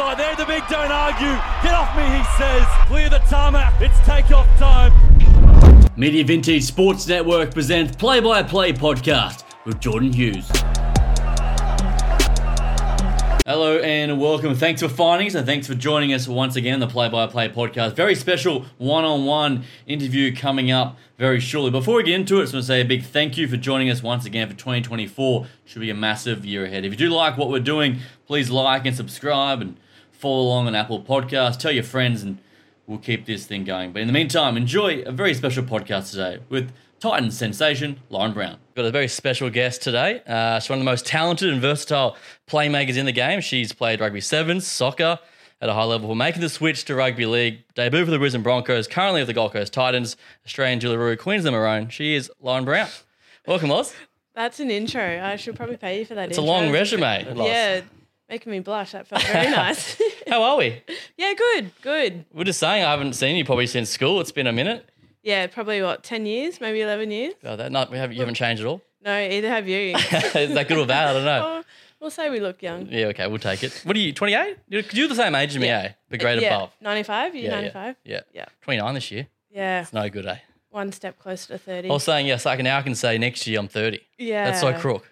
outside. There, the big don't argue. Get off me, he says. Clear the tarmac. It's takeoff time. Media Vintage Sports Network presents Play by Play podcast with Jordan Hughes. Hello and welcome. Thanks for finding us and thanks for joining us once again on the Play by Play podcast. Very special one on one interview coming up very shortly. Before we get into it, I just want to say a big thank you for joining us once again for 2024. Should be a massive year ahead. If you do like what we're doing, please like and subscribe and follow along on Apple Podcasts. Tell your friends and we'll keep this thing going. But in the meantime, enjoy a very special podcast today with Titans sensation, Lauren Brown. Got a very special guest today. Uh, she's one of the most talented and versatile playmakers in the game. She's played rugby sevens, soccer at a high level, making the switch to rugby league. Debut for the Brisbane Broncos, currently with the Gold Coast Titans, Australian Jillaroo, Queensland Maroon. She is Lauren Brown. Welcome, Loz. That's an intro. I should probably pay you for that. It's a long resume, Loz. Yeah, making me blush. That felt very nice. How are we? yeah, good, good. We're just saying I haven't seen you probably since school. It's been a minute. Yeah, probably what ten years, maybe eleven years. Oh, that, no, we haven't, you haven't changed at all. No, either have you. is that good or bad? I don't know. oh, we'll say we look young. Yeah, okay, we'll take it. What are you, 28? You're, you're the same age as me, Yeah. eh? But grade yeah, above. ninety-five. You Yeah, ninety-five. Yeah. Yeah. 29 this year. Yeah, It's no good, eh? one step closer to thirty. I was saying, yes, I can now I can say next year I'm 30. yeah, That's so crook.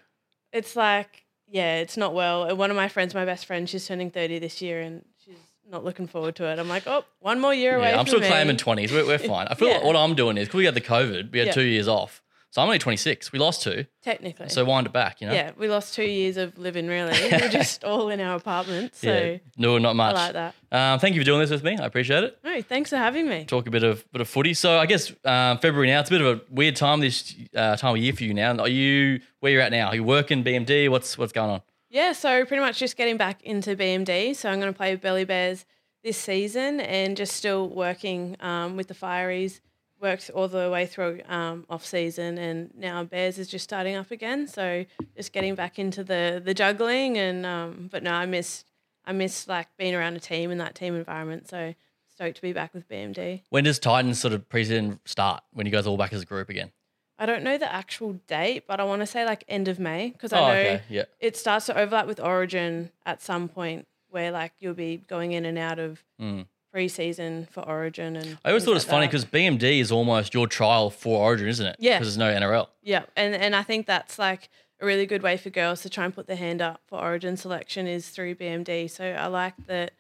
It's like, yeah, it's not well. Uh, one of my friends, my best friend, she's turning thirty this year, and she's not looking forward to it. I'm like, oh, one more year away. Yeah, I'm from still me. claiming 20s. We're, we're fine. I feel like what I'm doing is because we had the COVID, we had Yeah. two years off. So I'm only 26. We lost two. Technically, So wind it back, you know? Yeah, we lost two years of living really. We're just all in our apartment. So Yeah. No, not much. I like that. Um, thank you for doing this with me. I appreciate it. No, thanks for having me. Talk a bit of bit of footy. So I guess um, February now. It's a bit of a weird time this uh, time of year for you now. Are you where you're at now? Are you working BMD? What's what's going on? Yeah, so pretty much just getting back into BMD. So I'm going to play Burleigh Bears this season and just still working um, with the Fireys. Worked all the way through um, off season, and now Bears is just starting up again. So just getting back into the the juggling, and um, but no, I miss I miss like being around a team in that team environment. So stoked to be back with BMD. When does Titans sort of preseason start? When you guys are all back as a group again? I don't know the actual date, but I want to say like end of May because I Oh, know okay. Yeah. it starts to overlap with Origin at some point where like you'll be going in and out of Mm. Pre-season for Origin and I always thought it's like funny because BMD is almost your trial for Origin, isn't it? Yeah. Because there's no NRL. yeah, and and I think that's like a really good way for girls to try and put their hand up for Origin selection is through BMD. So I like that,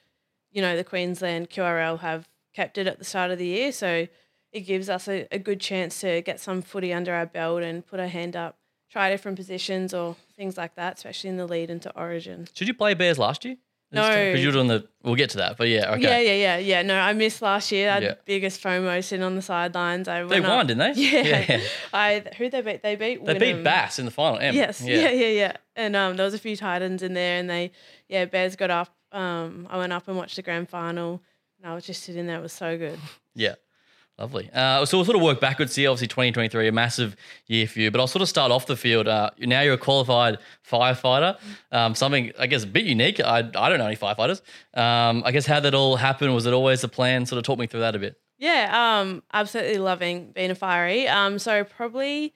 you know, the Queensland QRL have kept it at the start of the year, so it gives us a, a good chance to get some footy under our belt and put our hand up, try different positions or things like that, especially in the lead into Origin. Should you play Bears last year? No. Because you're doing the. We'll get to that, but yeah, okay. Yeah, yeah, yeah, yeah. No, I missed last year. I had Yeah. the biggest FOMO sitting on the sidelines. I They went up- won, didn't they? Yeah. Yeah. I who they beat? They beat. They Wynnum. beat Bass in the final. M. Yes. Yeah. yeah, yeah, And um, there was a few Titans in there, and they, yeah, Bears got up. Um, I went up and watched the grand final, and I was just sitting there. It was so good. Yeah. Lovely. Uh, so we'll sort of work backwards here. Obviously, 2023, a massive year for you. But I'll sort of start off the field. Uh, now you're a qualified firefighter. Um, something, I guess, a bit unique. I, I don't know any firefighters. Um, I guess how that all happened. Was it always the plan? Sort of talk me through that a bit. Yeah, um, absolutely loving being a fiery. Um, so probably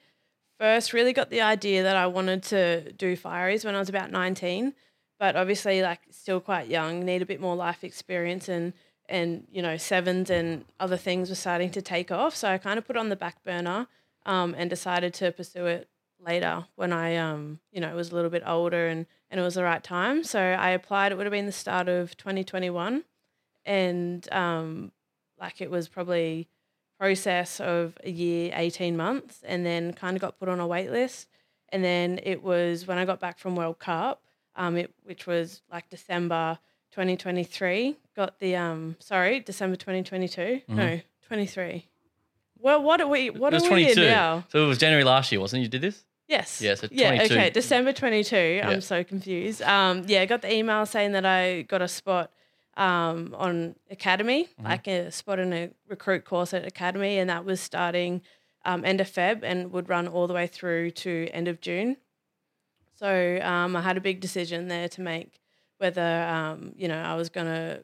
first really got the idea that I wanted to do fireys when I was about 19, but obviously like still quite young, need a bit more life experience and and you know sevens and other things were starting to take off. So I kind of put on the back burner um, and decided to pursue it later when I um, you know was a little bit older and and it was the right time. So I applied. It would have been the start of 2021, and um, like it was probably process of a year 18 months and then kind of got put on a wait list and then it was when i got back from world cup um, it, which was like december 2023 got the um sorry december 2022 no 23 well what are we what it was are we 22. in now So it was January last year, wasn't it? You did this? Yes. Yeah, so yeah. 22. Okay. December twenty two. Yeah. I'm so confused. Um. Yeah. I got the email saying that I got a spot. Um. On academy, Mm-hmm. like a spot in a recruit course at academy, and that was starting um, end of Feb and would run all the way through to end of June. So um, I had a big decision there to make whether um, you know I was gonna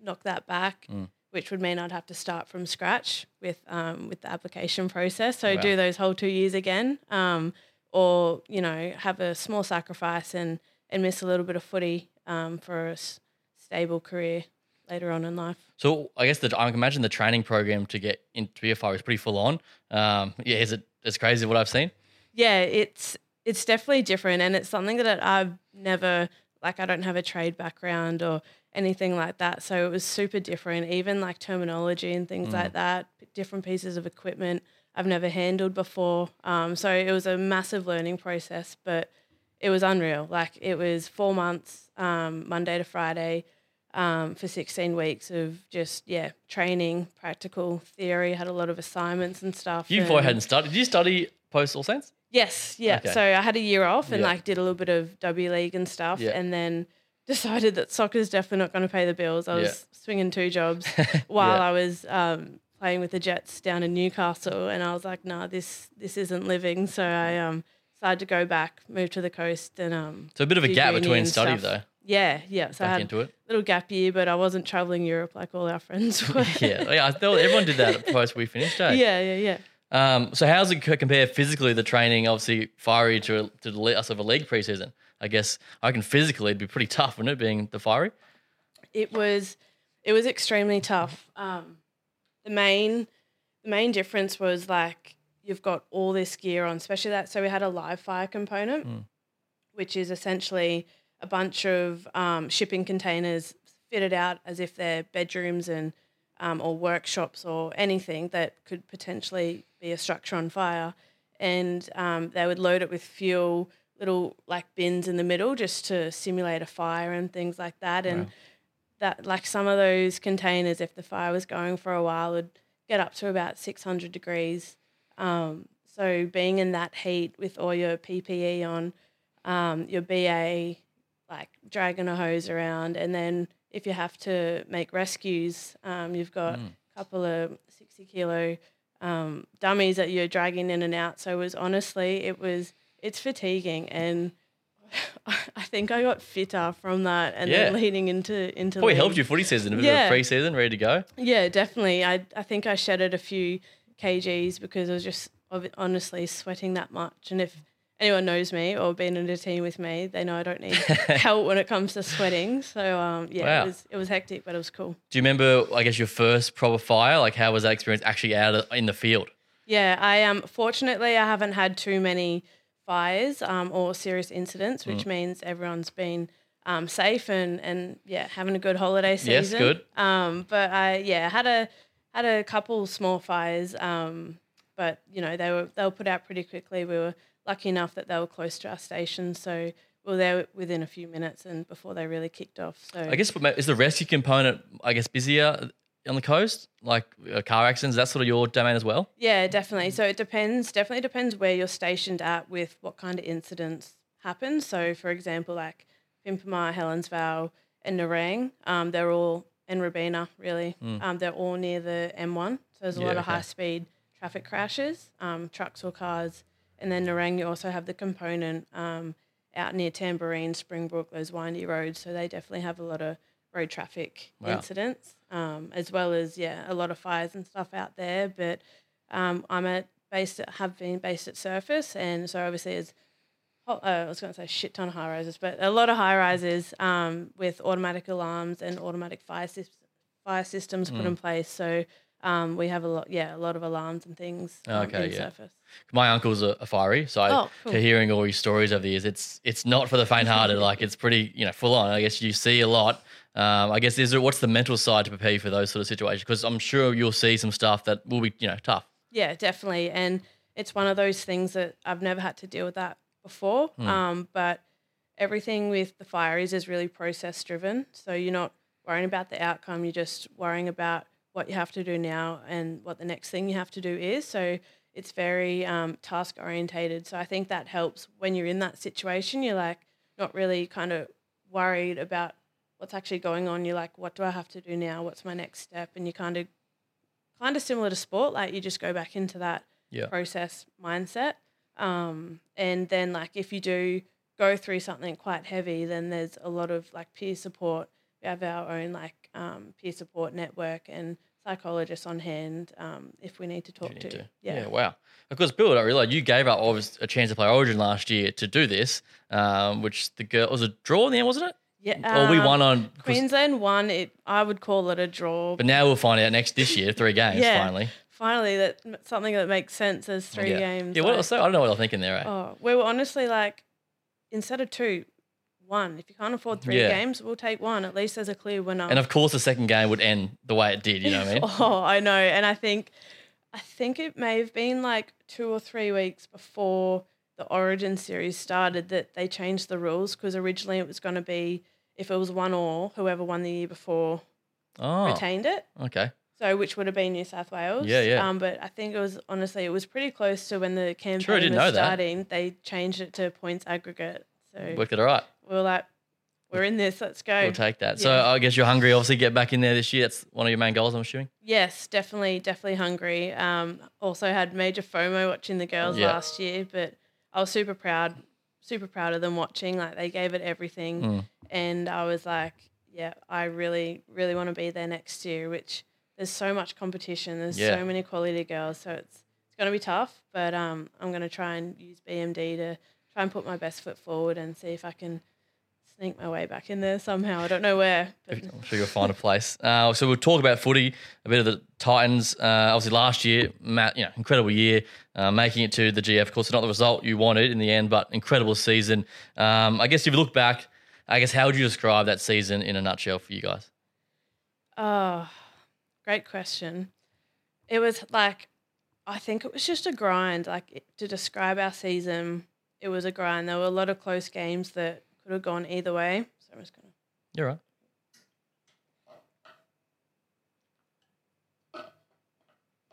knock that back, Mm. which would mean I'd have to start from scratch with um, with the application process. So Wow. do those whole two years again, um, or you know have a small sacrifice and and miss a little bit of footy um, for a s- stable career later on in life. So I guess the I can imagine the training program to get into fire is pretty full on. Um, yeah, is it? It's crazy what I've seen. Yeah, it's it's definitely different, and it's something that I've never like. I don't have a trade background or anything like that, so it was super different. Even like terminology and things like that, different pieces of equipment I've never handled before. Um, so it was a massive learning process, but it was unreal. Like it was four months, um, Monday to Friday, um, for 16 weeks of just, yeah, training, practical theory, had a lot of assignments and stuff. You and- boy hadn't studied. Did you study post all sense? Yes, yeah. Okay. So I had a year off and Yeah. like did a little bit of W League and stuff, Yeah. and then decided that soccer's definitely not going to pay the bills. I was Yeah. swinging two jobs while. I was um, playing with the Jets down in Newcastle, and I was like, "Nah, this this isn't living." So I um, decided to go back, move to the coast, and um. So a bit of a gap between study stuff. though. Yeah, yeah. So I Back had into it. a little gap year, but I wasn't traveling Europe like all our friends were. Yeah, yeah. I thought everyone did that post we finished. Eh? yeah, yeah, yeah. Um, so how's it compare physically the training, obviously fiery to to the us of a league preseason? I guess I can physically it'd be pretty tough, wouldn't it, being the fiery? it was it was extremely tough. Um, the main the main difference was like you've got all this gear on, especially that. So we had a live fire component, Mm. which is essentially a bunch of um, shipping containers fitted out as if they're bedrooms and um, or workshops or anything that could potentially be a structure on fire. And um, they would load it with fuel, little like bins in the middle, just to simulate a fire and things like that. And Wow. that like some of those containers, if the fire was going for a while, would get up to about 600 degrees. Um, so being in that heat with all your PPE on, um, your BA, like dragging a hose around, and then if you have to make rescues, um, you've got Mm. a couple of 60 kilo um, dummies that you're dragging in and out. So it was honestly, it was, it's fatiguing. And I think I got fitter from that and then leading into, into Probably league. helped you footy season, a bit Yeah. of a pre-season, ready to go. Yeah, definitely. I I think I shedded a few kgs because I was just honestly sweating that much. And if anyone knows me or been in a team with me, they know I don't need help when it comes to sweating. So um, yeah, Wow. it was it was hectic, but it was cool. Do you remember, I guess, your first proper fire? Like, how was that experience actually out in the field? Yeah, I um fortunately I haven't had too many fires um or serious incidents, which means everyone's been um safe and and yeah having a good holiday season. Yes, good. Um, but I yeah had a had a couple small fires. Um, but you know they were they were put out pretty quickly. We were lucky enough that they were close to our station, so we were there within a few minutes and before they really kicked off. So I guess is the rescue component, I guess, busier on the coast, like uh, car accidents. That's sort of your domain as well. Yeah, definitely. So it depends. Definitely depends where you're stationed at with what kind of incidents happen. So, for example, like Pimpama, Helensvale, and Nerang, um, they're all and Robina really. Um, they're all near the M1. So there's a Yeah, lot of okay. high speed traffic crashes, um, trucks or cars. And then Nerang, you also have the component um, out near Tamborine, Springbrook, those windy roads. So they definitely have a lot of road traffic Wow. incidents, um, as well as yeah, a lot of fires and stuff out there. But um, I'm at based at, have been based at Surfers, and so obviously it's oh, uh, I was going to say shit ton of high rises, but a lot of high rises um, with automatic alarms and automatic fire sys- fire systems Mm. put in place. So um, we have a lot, yeah, a lot of alarms and things um, Okay, yeah. Surfers. My uncle's a, a fiery, so I, Oh, cool. to hearing all his stories over the years, it's it's not for the faint-hearted. like it's pretty, you know, full on. I guess you see a lot. Um, I guess is there, what's the mental side to prepare you for those sort of situations? Because I'm sure you'll see some stuff that will be, you know, tough. Yeah, definitely. And it's one of those things that I've never had to deal with that before. Um, but everything with the fire is is really process driven. So you're not worrying about the outcome. You're just worrying about what you have to do now and what the next thing you have to do is. So it's very um, task orientated. So I think that helps when you're in that situation. You're like not really kind of worried about what's actually going on. You're like, what do I have to do now? What's my next step? And you kind of kind of similar to sport. Like you just go back into that Yeah. process mindset. Um, and then like if you do go through something quite heavy, then there's a lot of like peer support. We have our own like um, peer support network and psychologists on hand um, if we need to talk You to. need to. Yeah. wow. Of course, Bill, I realised you gave up a chance to play Origin last year to do this, um, which the girl was a draw in the end, wasn't it? Yeah, or we um, won on. Queensland won. It. I would call it a draw. But now we'll find out next this year, three games Yeah. finally. Finally, that something that makes sense as three yeah. games. Yeah, what like- else? I don't know what I'm thinking there. Eh? Oh, we were honestly like, instead of two, one. If you can't afford three Yeah. games, we'll take one. At least there's a clear winner. And of course, the second game would end the way it did. You know what I mean? Oh, I know. And I think I think it may have been like two or three weeks before the Origin series started that they changed the rules because originally it was going to be if it was one or whoever won the year before Oh, retained it. okay. So which would have been New South Wales. Yeah, yeah. Um, but I think it was honestly it was pretty close to when the campaign didn't was know that. starting. They changed it to points aggregate. So Worked it all right. We were like, we're in this. Let's go. We'll take that. So I guess you're hungry. Obviously, get back in there this year. That's one of your main goals, I'm assuming. Yes, definitely, definitely hungry. Um, also had major FOMO watching the girls Yeah. last year, but I was super proud, super proud of them watching. Like they gave it everything, Mm. and I was like, yeah, I really, really want to be there next year. Which there's so much competition. There's Yeah. so many quality girls, so it's it's gonna be tough. But um, I'm gonna try and use BMD to try and put my best foot forward and see if I can sneak my way back in there somehow. I don't know where, but I'm sure you'll find a place. Uh, so we'll talk about footy, a bit of the Titans. Uh, obviously, last year, Matt, you know, incredible year, uh, making it to the GF. Of course, not the result you wanted in the end, but incredible season. Um, I guess if you look back, I guess how would you describe that season in a nutshell for you guys? Oh, great question. It was like, I think it was just a grind. Like it, to describe our season, it was a grind. There were a lot of close games that could have gone either way. So I'm just gonna. You're right.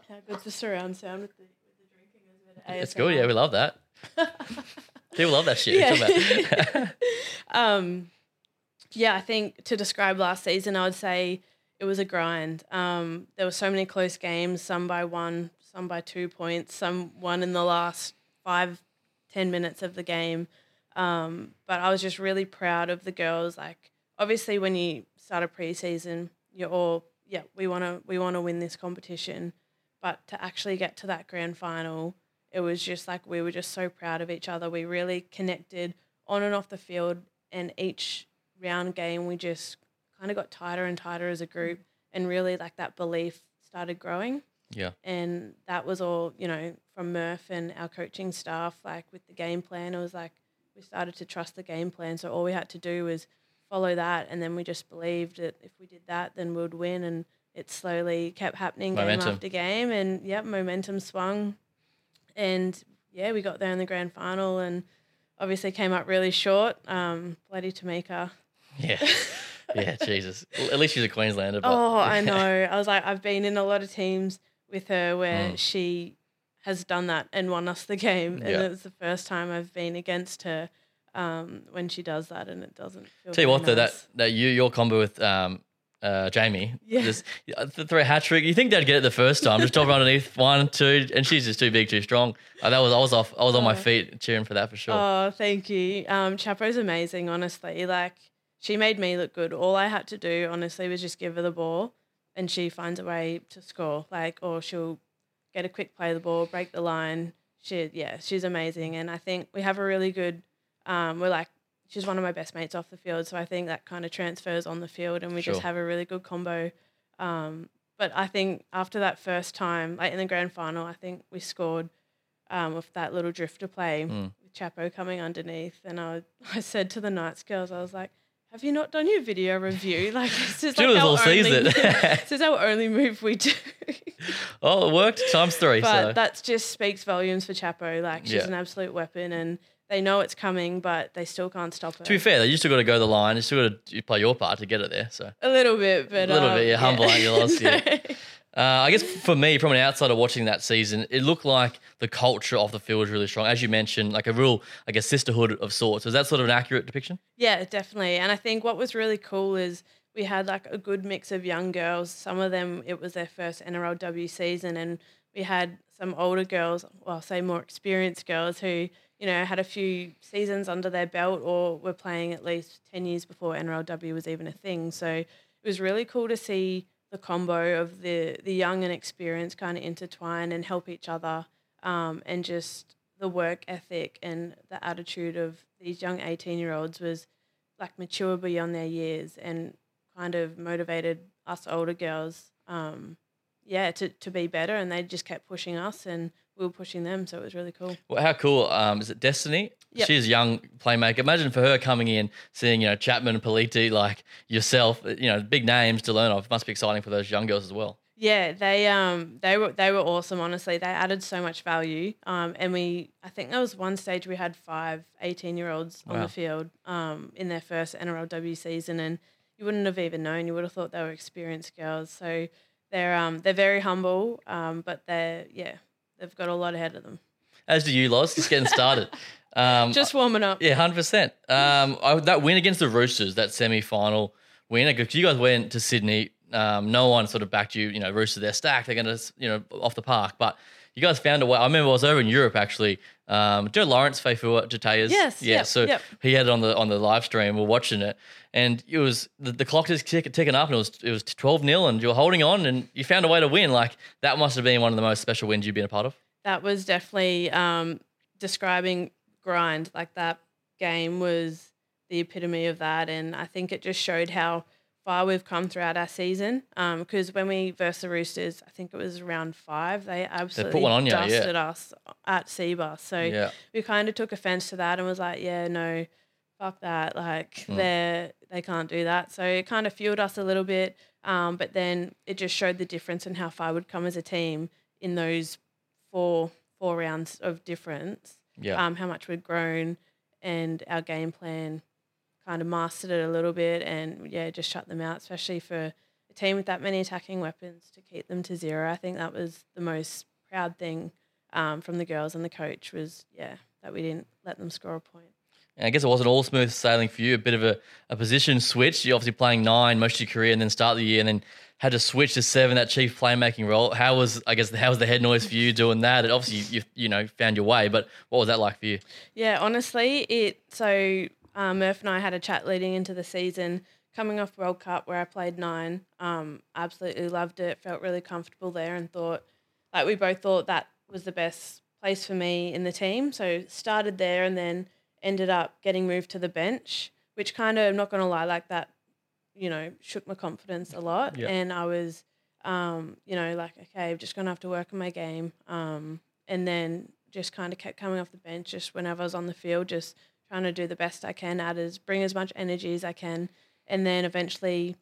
How good's the surround sound with the with the drinking? Is it a bit of It's good. Yeah, we love that. People love that shit. Yeah. um, yeah, I think to describe last season, I would say it was a grind. Um, there were so many close games, some by one, some by two points, some won in the last five, ten minutes of the game. Um, but I was just really proud of the girls. Like, obviously, when you start a preseason, you're all, yeah, we want to, we want to win this competition. But to actually get to that grand final, it was just like we were just so proud of each other. We really connected on and off the field, and each round game we just kind of got tighter and tighter as a group, and really like that belief started growing. yeah. And that was all you know from Murph and our coaching staff. Like with the game plan, it was like we started to trust the game plan. So all we had to do was follow that, and then we just believed that if we did that, then we'd win. And it slowly kept happening Momentum. game after game, and yeah, momentum swung and yeah, we got there in the grand final and obviously came up really short. Um, bloody Tamika. Yeah. Yeah, Jesus. At least she's a Queenslander. But, Oh, I know. I was like, I've been in a lot of teams with her where Mm. she has done that and won us the game, and Yeah. it's the first time I've been against her um, when she does that, and it doesn't. Feel Tell you what, though, that that you your combo with um uh Jaime, Yeah. just uh, throw a hat trick. You think they'd get it the first time? Just drop her underneath one, two, and she's just too big, too strong. Uh, that was I was off. I was on my Oh. feet cheering for that for sure. Oh, thank you. Um, Chapo's amazing, honestly. Like, she made me look good. All I had to do, honestly, was just give her the ball and she finds a way to score. Like, or she'll get a quick play of the ball, break the line. She, yeah, she's amazing. And I think we have a really good, um, we're like, she's one of my best mates off the field. So I think that kind of transfers on the field and we just have a really good combo. Um, but I think after that first time, like in the grand final, I think we scored um, with that little drifter play Mm. with Chapo coming underneath. And I, I said to the Knights girls, I was like, have you not done your video review? Like this is like all only, seasoned. this is our only move we do. oh, it worked times three. but so that just speaks volumes for Chapo. Like she's Yeah. an absolute weapon, and they know it's coming, but they still can't stop it. to be fair, you still got to go the line. You still got to play your part to get it there. So a little bit, but A little um, bit, yeah, humble, aren't you? Yeah. Uh, I guess for me, from an outsider watching that season, it looked like the culture of the field was really strong. As you mentioned, like a real, I guess, sisterhood of sorts. Is that sort of an accurate depiction? Yeah, definitely. And I think what was really cool is we had like a good mix of young girls. Some of them, it was their first NRLW season, and we had some older girls, well, I'll say more experienced girls who, you know, had a few seasons under their belt or were playing at least 10 years before NRLW was even a thing. So it was really cool to see the combo of the, the young and experienced kind of intertwine and help each other um, and just the work ethic and the attitude of these young 18 year olds was like mature beyond their years and kind of motivated us older girls. Um, yeah, to, to be better, and they just kept pushing us, and we were pushing them, so it was really cool. Well, how cool um, is it? Destiny. Yep. She's a young playmaker. Imagine for her coming in, seeing you know Chapman and Pelite, like yourself, you know, big names to learn of. Must be exciting for those young girls as well. Yeah, they um they were they were awesome. Honestly, they added so much value. Um, and we I think there was one stage we had five 18 year olds on Wow. the field um in their first NRLW season, and you wouldn't have even known. You would have thought they were experienced girls. So they're um they're very humble. Um, but they're yeah they've got a lot ahead of them. As do you, Loz. Just getting started. Um, Just warming up. Yeah, hundred percent. Um, I, that win against the Roosters, that semi-final win, because you guys went to Sydney. Um, no one sort of backed you. You know, Roosters, they're stacked. They're going to, you know, off the park. But you guys found a way. I remember I was over in Europe actually. Um, Joe Lawrence, Faithful Jataya's. Yes, Yeah. yep, so yep. he had it on the on the live stream. We're watching it, and it was the, the clock just tick, ticking up, and it was it was twelve 0 and you were holding on, and you found a way to win. Like that must have been one of the most special wins you've been a part of. that was definitely um, describing grind. Like that game was the epitome of that, and I think it just showed how far we've come throughout our season. Because when we versed the Roosters, I think it was round five, they absolutely one on you, yeah. dusted us at Cbus. So Yeah. we kind of took offense to that and was like, yeah, no, fuck that. Like Mm. they they can't do that. So it kind of fueled us a little bit. Um, but then it just showed the difference in how far we'd come as a team in those four four rounds of difference. Yeah. Um, how much we'd grown and our game plan kind of mastered it a little bit and yeah, just shut them out, especially for a team with that many attacking weapons to keep them to zero. I think that was the most proud thing um, from the girls and the coach was yeah that we didn't let them score a point. And I guess it wasn't all smooth sailing for you. A bit of a, a position switch. You're obviously playing nine most of your career, and then start the year, and then had to switch to seven, that chief playmaking role. How was I guess how was the head noise for you doing that? And obviously you, you you know found your way, but what was that like for you? Yeah, honestly, it so um, Murph and I had a chat leading into the season, coming off World Cup where I played nine. Um, absolutely loved it. Felt really comfortable there, and thought like we both thought that was the best place for me in the team. So started there, and then ended up getting moved to the bench, which kind of I'm not gonna lie, like that, you know, shook my confidence a lot, Yeah. and I was. Um, you know, like okay, I'm just gonna have to work on my game. Um, and then just kind of kept coming off the bench just whenever I was on the field, just trying to do the best I can, add as bring as much energy as I can, and then eventually.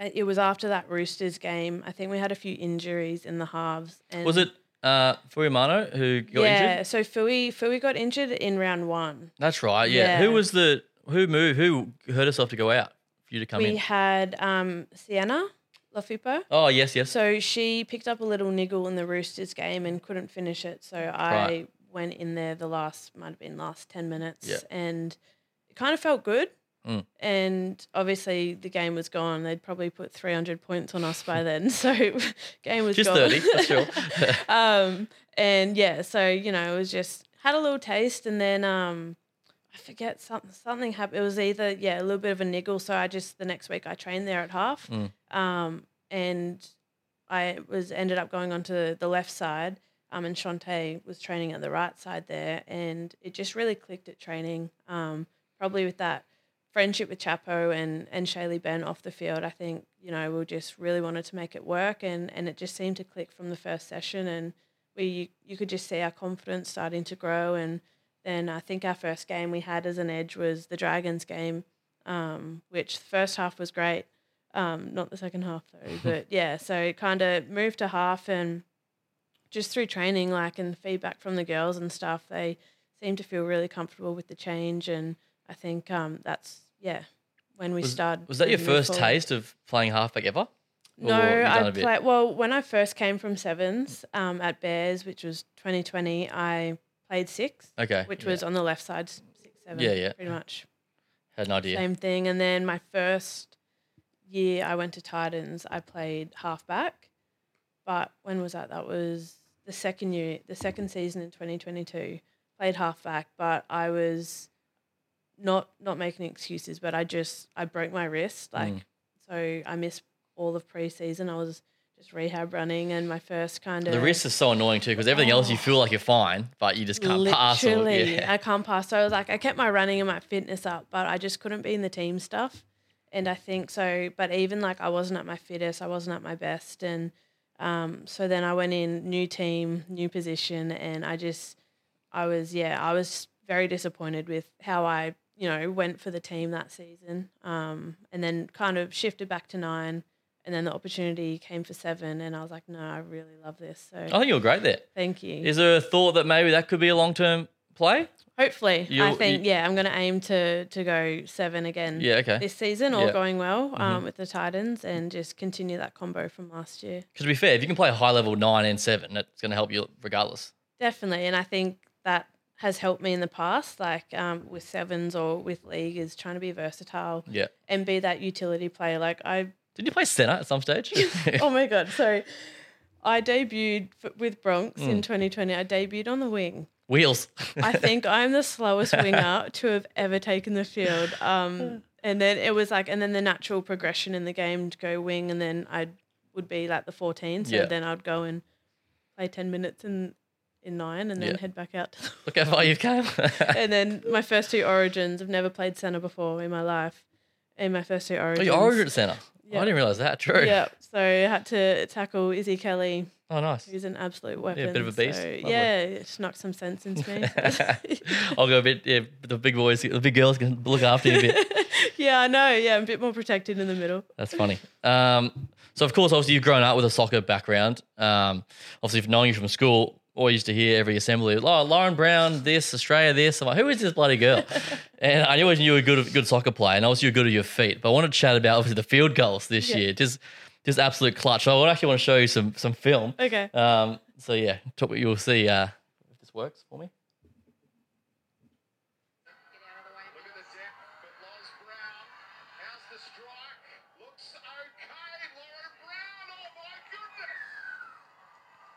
uh, It was after that Roosters game. I think we had a few injuries in the halves. And Was it uh, Fuimano who got yeah, injured? Yeah, so Fui Fui got injured in round one. That's right. Yeah. Yeah. Who was the who moved? Who hurt herself to go out for you to come we in? We had um, Sienna Lofipo. Oh yes, yes. So she picked up a little niggle in the Roosters game and couldn't finish it. So I Right. Went in there the last might have been last ten minutes, Yeah. and it kind of felt good. Mm. And obviously the game was gone. They'd probably put three hundred points on us by then. So game was Just gone. thirty for sure. um, and yeah, so you know, it was just had a little taste, and then um, I forget something something happened. It was either yeah, a little bit of a niggle. So I just the next week I trained there at half, Mm. um, and I was ended up going onto the left side. Um, and Shantae was training at the right side there, and it just really clicked at training. Um, probably with that friendship with Chapo and and Shaylee Bent off the field, I think you know we just really wanted to make it work, and and it just seemed to click from the first session, and we you could just see our confidence starting to grow, and then I think our first game we had as an edge was the Dragons game, um, which the first half was great, um, not the second half though, but yeah, so it kind of moved to half and just through training, like and feedback from the girls and stuff, they seem to feel really comfortable with the change, and I think um, that's yeah when we Was, started. was that your first forward. taste of playing halfback ever? No, Or have you done I played well when I first came from sevens um, at Bears, which was 2020. I played six, Okay. which yeah. was on the left side, six seven. Yeah, yeah. pretty much had an idea. same thing. And then my first year, I went to Titans. I played halfback, but when was that? That was the second year, the second season in 2022. Played halfback, but I was not not making excuses, but I just I broke my wrist, like Mm. so I missed all of preseason. I was just rehab running and my first kind of The wrist is so annoying too because everything else you feel like you're fine, but you just can't pass. Or, Literally, yeah. I can't pass. So I was like, I kept my running and my fitness up, but I just couldn't be in the team stuff. And I think so. But even like I wasn't at my fittest, I wasn't at my best, and um, so then I went in new team, new position, and I just, I was yeah, I was very disappointed with how I you know went for the team that season, um, and then kind of shifted back to nine. And then the opportunity came for seven, and I was like, "No, I really love this." So I think you were great there. thank you. Is there a thought that maybe that could be a long term play? Hopefully, I You'll- think you- yeah, I'm going to aim to to go seven again. Yeah, okay. This season, all Yeah. going well um, Mhm. with the Titans, and just continue that combo from last year. Because to be fair, if you can play a high level nine and seven, it's going to help you regardless. Definitely, and I think that has helped me in the past, like um, with sevens or with league, is trying to be versatile Yeah. and be that utility player. Like I, Did you play center at some stage? oh my god, so I debuted f- with Bronx in 2020. I debuted on the wing. Wheels. I think I'm the slowest winger to have ever taken the field. Um, and then it was like, and then the natural progression in the game to go wing, and then I would be like the 14. So Yeah. then I'd go and play 10 minutes in in nine, and then Yeah. head back out. Look how far you've come. and then my first two origins, I've never played center before in my life. In my first two origins, you're origin center. Yeah. I didn't realize that. True. Yeah, so I had to tackle Izzy Kelly, Oh, nice. He's an absolute weapon. Yeah, bit of a beast. So, yeah, it's knocked some sense into me. I'll go a bit. Yeah, the big boys, the big girls can look after you a bit. yeah, I know. Yeah, I'm a bit more protected in the middle. That's funny. Um, so of course, obviously, you've grown up with a soccer background. Um, obviously, knowing you from school, I used to hear every assembly, oh, Lauren Brown, this Australia, this. I'm like, who is this bloody girl? and I always knew you were a good, good soccer player, and I obviously you're good at your feet. But I want to chat about obviously the field goals this Yeah. year, just just absolute clutch. I actually want to show you some some film. Okay. Um, so yeah, you'll see uh, if this works for me.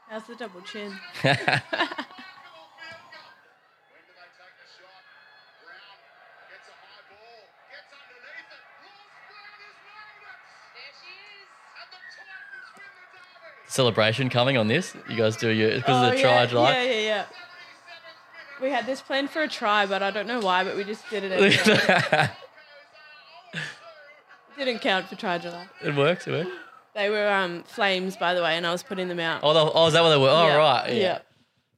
Titans the double chin? Celebration coming on this. You guys do your because of the Oh, try yeah, July. Yeah, yeah, yeah. We had this planned for a try, but I don't know why, but we just did it anyway. Broncos are 0-2. Didn't count for try July. it works. It works. They were um, flames, by the way, and I was putting them out. Oh, the- oh, is that what they were? Oh, yeah. right. Yeah.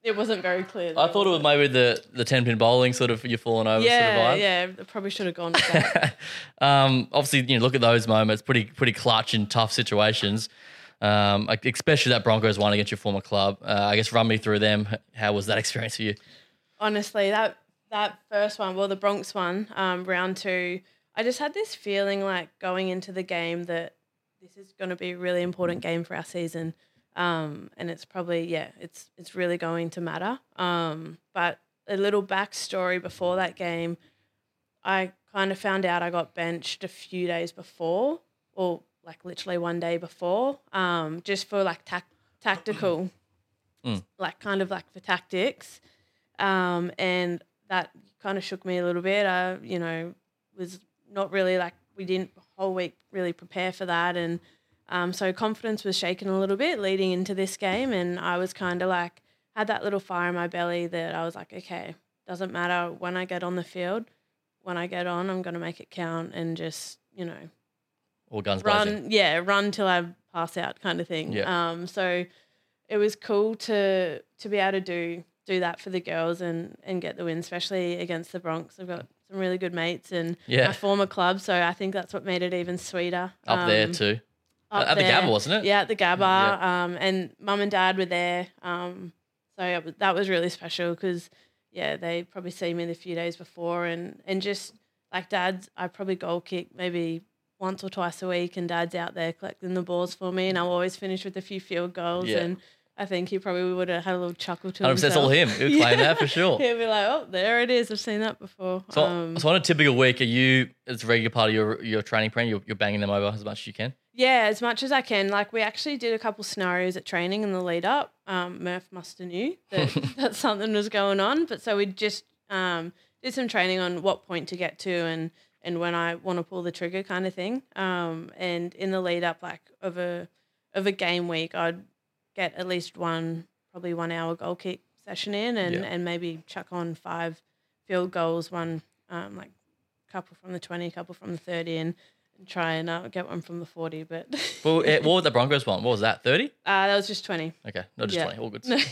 It wasn't very clear. I thought it was maybe the the ten pin bowling sort of you falling over Yeah, sort of vibe. yeah. I probably should have gone with that. um, obviously, you know, look at those moments, pretty pretty clutch in tough situations. Um, like especially that Broncos one against your former club. Uh, I guess run me through them. How was that experience for you? honestly, that that first one, well, the Bronx one, um, round two, I just had this feeling like going into the game that this is going to be a really important game for our season, um, and it's probably yeah, it's it's really going to matter. Um, but a little backstory before that game, I kind of found out I got benched a few days before, or like literally one day before, um, just for like tac- tactical, Mm. like kind of like for tactics um, and that kind of shook me a little bit. I, you know, was not really like we didn't whole week really prepare for that, and um, so confidence was shaken a little bit leading into this game, and I was kind of like had that little fire in my belly that I was like, okay, doesn't matter. When I get on the field, when I get on, I'm gonna make it count, and just you know All guns blazing. run yeah run till i pass out kind of thing. Yeah. um so it was cool to to be able to do do that for the girls and and get the win especially against the bronx. I've got some really good mates and Yeah. my former club so i think that's what made it even sweeter Up there Um, too. up At the there. Gabba, wasn't it? yeah at the gabba Yeah. um and mum and dad were there um so was- that was really special because yeah they probably see me the few days before and and just like dad's i probably goal kick maybe once or twice a week and dad's out there collecting the balls for me and i'll always finish with a few field goals Yeah. and i think he probably would have had a little chuckle to 100% himself it's all him. He'll claim that for sure. he'll be like oh there it is i've seen that before So, um, so on a typical week, are you it's a regular part of your your training plan? You're, you're banging them over as much as you can. Yeah, as much as I can. Like we actually did a couple scenarios at training in the lead up. Um, Murph must have knew that, that something was going on, but so we just um, did some training on what point to get to and and when I want to pull the trigger kind of thing. Um, and in the lead up, like of a of a game week, I'd get at least one, probably one hour goal kick session in, and Yeah. and maybe chuck on five field goals, one um, like couple from the twenty, couple from the thirty, and, try and uh, get one from the forty. But Well, eh, what was the Broncos one? What was that? Thirty? uh, that was just twenty. Okay, not just Yeah. twenty. All good.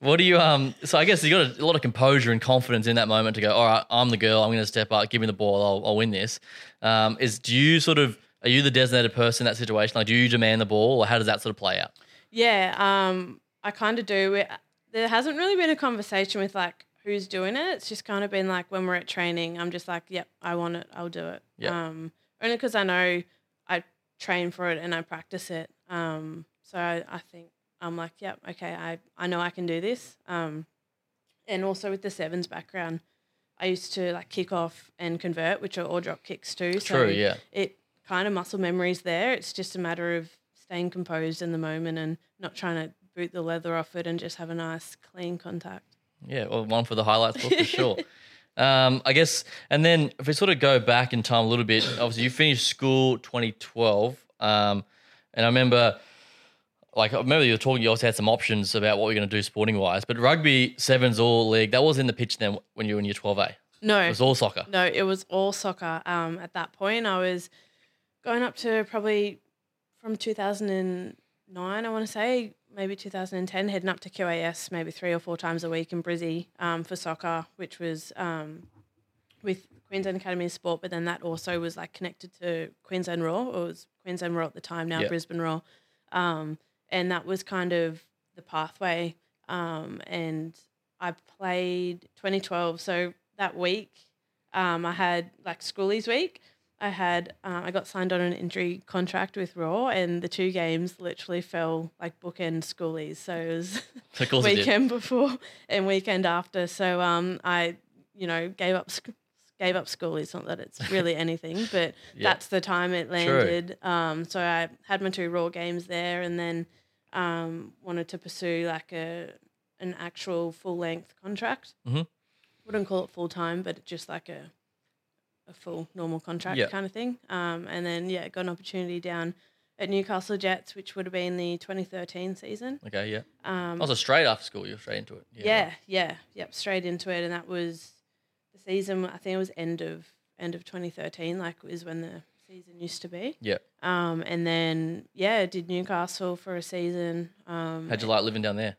What do you um? So I guess you got a, a lot of composure and confidence in that moment to go. All right, I'm the girl. I'm going to step up. Give me the ball. I'll, I'll win this. Um, is do you sort of are you the designated person in that situation? Like, do you demand the ball, or how does that sort of play out? Yeah, um, I kind of do. It, there hasn't really been a conversation with like who's doing it. It's just kind of been like when we're at training, I'm just like, yep, I want it, I'll do it. Yeah. Um, only because I know I train for it and I practice it. Um, so I, I think I'm like, yep, okay, I, I know I can do this. Um, and also with the sevens background, I used to like kick off and convert, which are all drop kicks too. So True, yeah. it kind of muscle memories there. It's just a matter of staying composed in the moment and not trying to boot the leather off it and just have a nice clean contact. Yeah, well, one for the highlights book for sure. Um, I guess, and then if we sort of go back in time a little bit, obviously you finished school 2012, um, and I remember, like, I remember you were talking. You also had some options about what you're going to do sporting wise, but rugby sevens all league that was in the pitch then when you were in year 12A. No, It was all soccer. no, it was all soccer. Um, at that point, I was going up to probably from 2009, I want to say, maybe 2010, heading up to QAS maybe three or four times a week in Brizzy um, for soccer, which was um, with Queensland Academy of Sport, but then that also was like connected to Queensland Roar. It was Queensland Roar at the time, now Yeah. Brisbane Roar. Um, and that was kind of the pathway. Um, and I played 2012. So that week, um, I had like schoolies week. I had uh, I got signed on an injury contract with Roar, and the two games literally fell like bookend schoolies. So it was Of course it weekend before and weekend after. So um, I you know gave up sc- gave up schoolies. Not that it's really anything, but Yeah. that's the time it landed. Um, so I had my two Roar games there, and then um, wanted to pursue like a an actual full length contract. Mhm. Wouldn't call it full time, but just like a a full normal contract Yeah. kind of thing. Um, and then yeah, got an opportunity down at Newcastle Jets, which would have been the 2013 season. Okay, yeah. Um, a straight after school, you're straight into it. yeah, yeah, yep, straight into it, and that was the season. I think it was end of end of 2013, like is when the season used to be. Yeah. Um, and then yeah, did Newcastle for a season. Um, How'd you like living down there?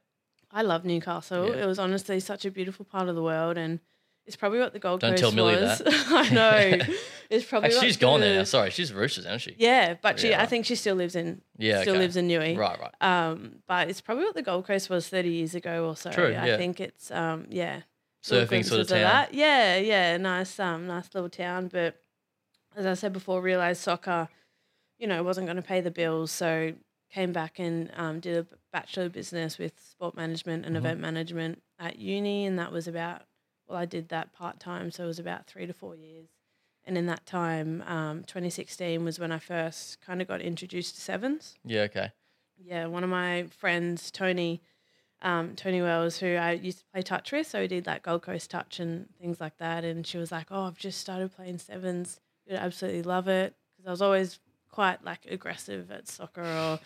I love Newcastle. Yeah. It was honestly such a beautiful part of the world, and it's probably what the Gold Don't Coast tell Millie was. that. I know. It's probably Actually, what she's gone there the- now. Sorry, she's Roosters, isn't she? Yeah, but she, Yeah. I think she still lives in. Yeah, Still okay. lives in Newey. Right, right. Um, but it's probably what the Gold Coast was 30 years ago or so. True, I yeah. think it's um, yeah. little Surfing sort of town. that. Yeah, yeah, nice, um, nice little town. But as I said before, realized soccer, you know, wasn't going to pay the bills, so came back and um, did a bachelor of business with sport management and Mhm. event management at uni, and that was about well, I did that part time, so it was about three to four years. And in that time, um, 2016 was when I first kind of got introduced to sevens Yeah, okay. yeah, one of my friends, Tony, um, Tony Wells, who I used to play touch with, so we did like Gold Coast touch and things like that. And she was like, "Oh, I've just started playing sevens. You'd absolutely love it." Because I was always quite like aggressive at soccer or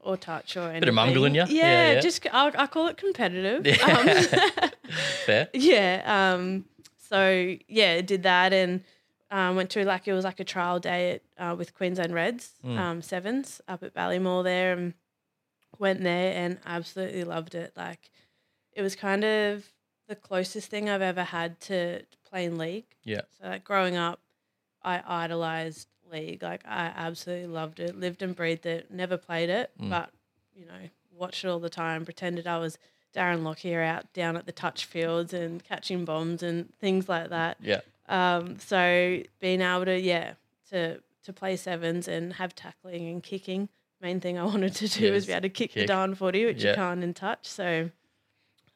or touch or anything. Bit of mungle in ya? Yeah, Yeah, yeah. just I, I call it competitive. Yeah. Um, Fair. yeah. Um, so yeah, did that and um, went to like it was like a trial day at, uh, with Queensland Reds Mm. um, sevens up at Ballymore there and went there and absolutely loved it. Like it was kind of the closest thing I've ever had to playing league. Yeah. So like growing up, I idolized league. Like I absolutely loved it. Lived and breathed it. Never played it, Mm. but you know, watched it all the time. Pretended I was Darren Lockyer out down at the touch fields and catching bombs and things like that. Yeah. Um, so being able to yeah to to play sevens and have tackling and kicking. Main thing I wanted to do was be able to kick, kick. the darn footy, which Yeah. you can't in touch. So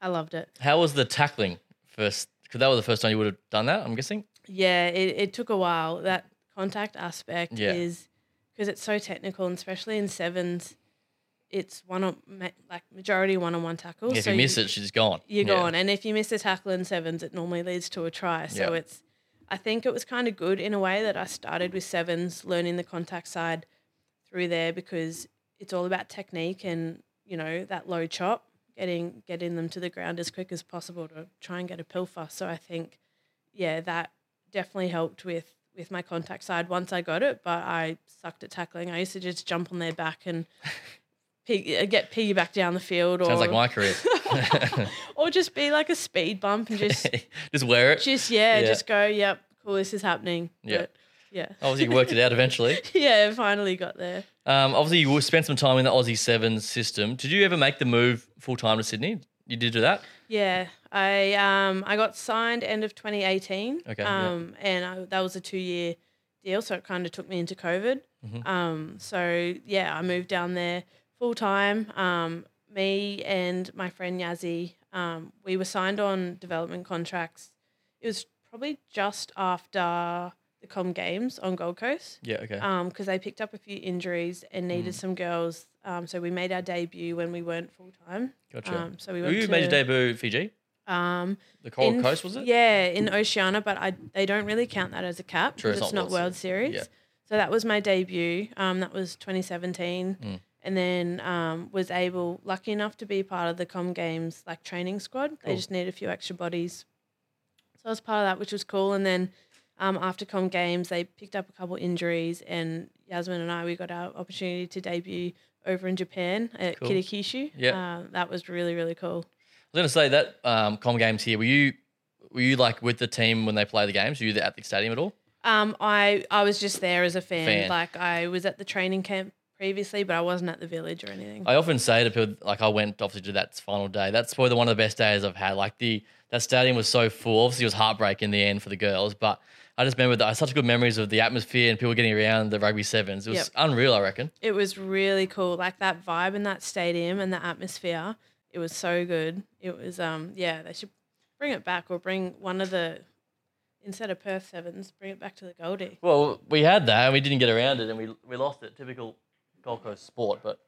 I loved it. How was the tackling first? Because that was the first time you would have done that, I'm guessing. Yeah, it, it took a while. That contact aspect Yeah. is because it's so technical, and especially in sevens, it's one on like majority one on one tackle. if so you miss it, she's gone. you're Yeah. gone. And if you miss a tackle in sevens, it normally leads to a try. So Yeah. it's, I think it was kind of good in a way that I started with sevens, learning the contact side through there because it's all about technique and you know that low chop, getting getting them to the ground as quick as possible to try and get a pilfer. So I think, yeah, that definitely helped with with my contact side once I got it. But I sucked at tackling. I used to just jump on their back and. Pig, uh, get piggyback down the field, or Sounds like my career. or just be like a speed bump and just Just wear it. just yeah, Yeah. just go, yep, cool, this is happening. Yeah. But, yeah. Obviously, you worked it out eventually. yeah, finally got there. Um, obviously, you spent some time in the Aussie Sevens system. Did you ever make the move full time to Sydney? You did do that? Yeah. I um I got signed end of 2018. Okay, yeah. Um and I, that was a 2 year deal so it kind of took me into COVID. Mm-hmm. Um so yeah, I moved down there full time. Um me and my friend Yazzie um we were signed on development contracts. It was probably just after the Com Games on Gold Coast. Yeah. Okay. um because they picked up a few injuries and needed Mm. some girls. Um, so we made our debut when we weren't full time. gotcha. Um, so we Were went you to, made your debut Fiji, Um, the Cold in- Coast, was it? Yeah, in Oceania, but I they don't really count that as a cap because it's not World Series. Yeah. So that was my debut. Um, that was 2017, Mm. and then um, was able, lucky enough to be part of the Com Games like training squad. Cool. They just need a few extra bodies, so I was part of that, which was cool. And then um, after Com Games, they picked up a couple injuries, and Yasmin and I we got our opportunity to debut over in Japan at Cool. Kitakyushu. Yeah. uh, that was really really cool. I was going to say that um, Com Games here. Were you were you like with the team when they play the games? Were you at the stadium at all? Um, I I was just there as a fan. Fan. Like I was at the training camp previously, but I wasn't at the village or anything. I often say to people, like I went obviously to that final day. That's probably one of the best days I've had. Like the that stadium was so full. Obviously, it was heartbreak in the end for the girls, but I just remember that I had such good memories of the atmosphere and people getting around the rugby sevens. It was Yep. unreal, I reckon. it was really cool. Like that vibe in that stadium and the atmosphere. It was so good. It was um yeah. They should bring it back or bring one of the instead of Perth sevens, bring it back to the Goldie. Well, we had that and we didn't get around it and we we lost it. Typical Gold Coast sport, but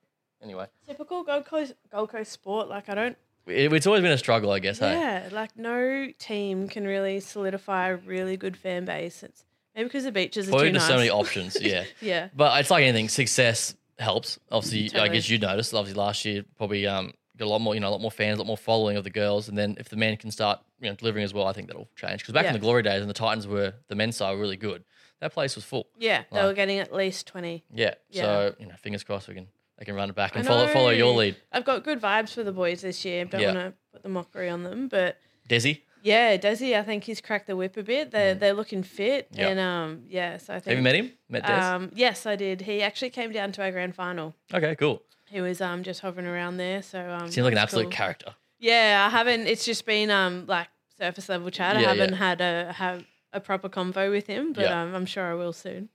anyway, Typical Gold Coast Gold Coast sport. Like I don't. it, it's always been a struggle, I guess. Hey, Yeah, like no team can really solidify a really good fan base. It's maybe because the beaches are probably too nice. so many options. Yeah. yeah. But it's like anything, success helps. Obviously, I guess you noticed. Obviously, last year probably um got a lot more, you know, a lot more fans, a lot more following of the girls, and then if the men can start, you know, delivering as well, I think that'll change. Because back in the glory days, and the Titans were the men's side were really good. That place was full. Yeah, they were getting at least twenty. Yeah. Yeah. So you know, fingers crossed we can they can run it back and follow follow your lead, I've got good vibes for the boys this year. Don't Yeah. want to put the mockery on them, but Desi. yeah, Desi, I think he's cracked the whip a bit. They're they're looking fit, Mm. Yeah. and um, yeah. So I think Have you met him? Met Des? Um, yes, I did. He actually came down to our grand final. okay, cool. He was um just hovering around there. So um, Seems like an absolute cool. character. Yeah, I haven't. It's just been um like surface level chat. I Yeah, haven't had a have a proper convo with him, but Yeah. um, I'm sure I will soon.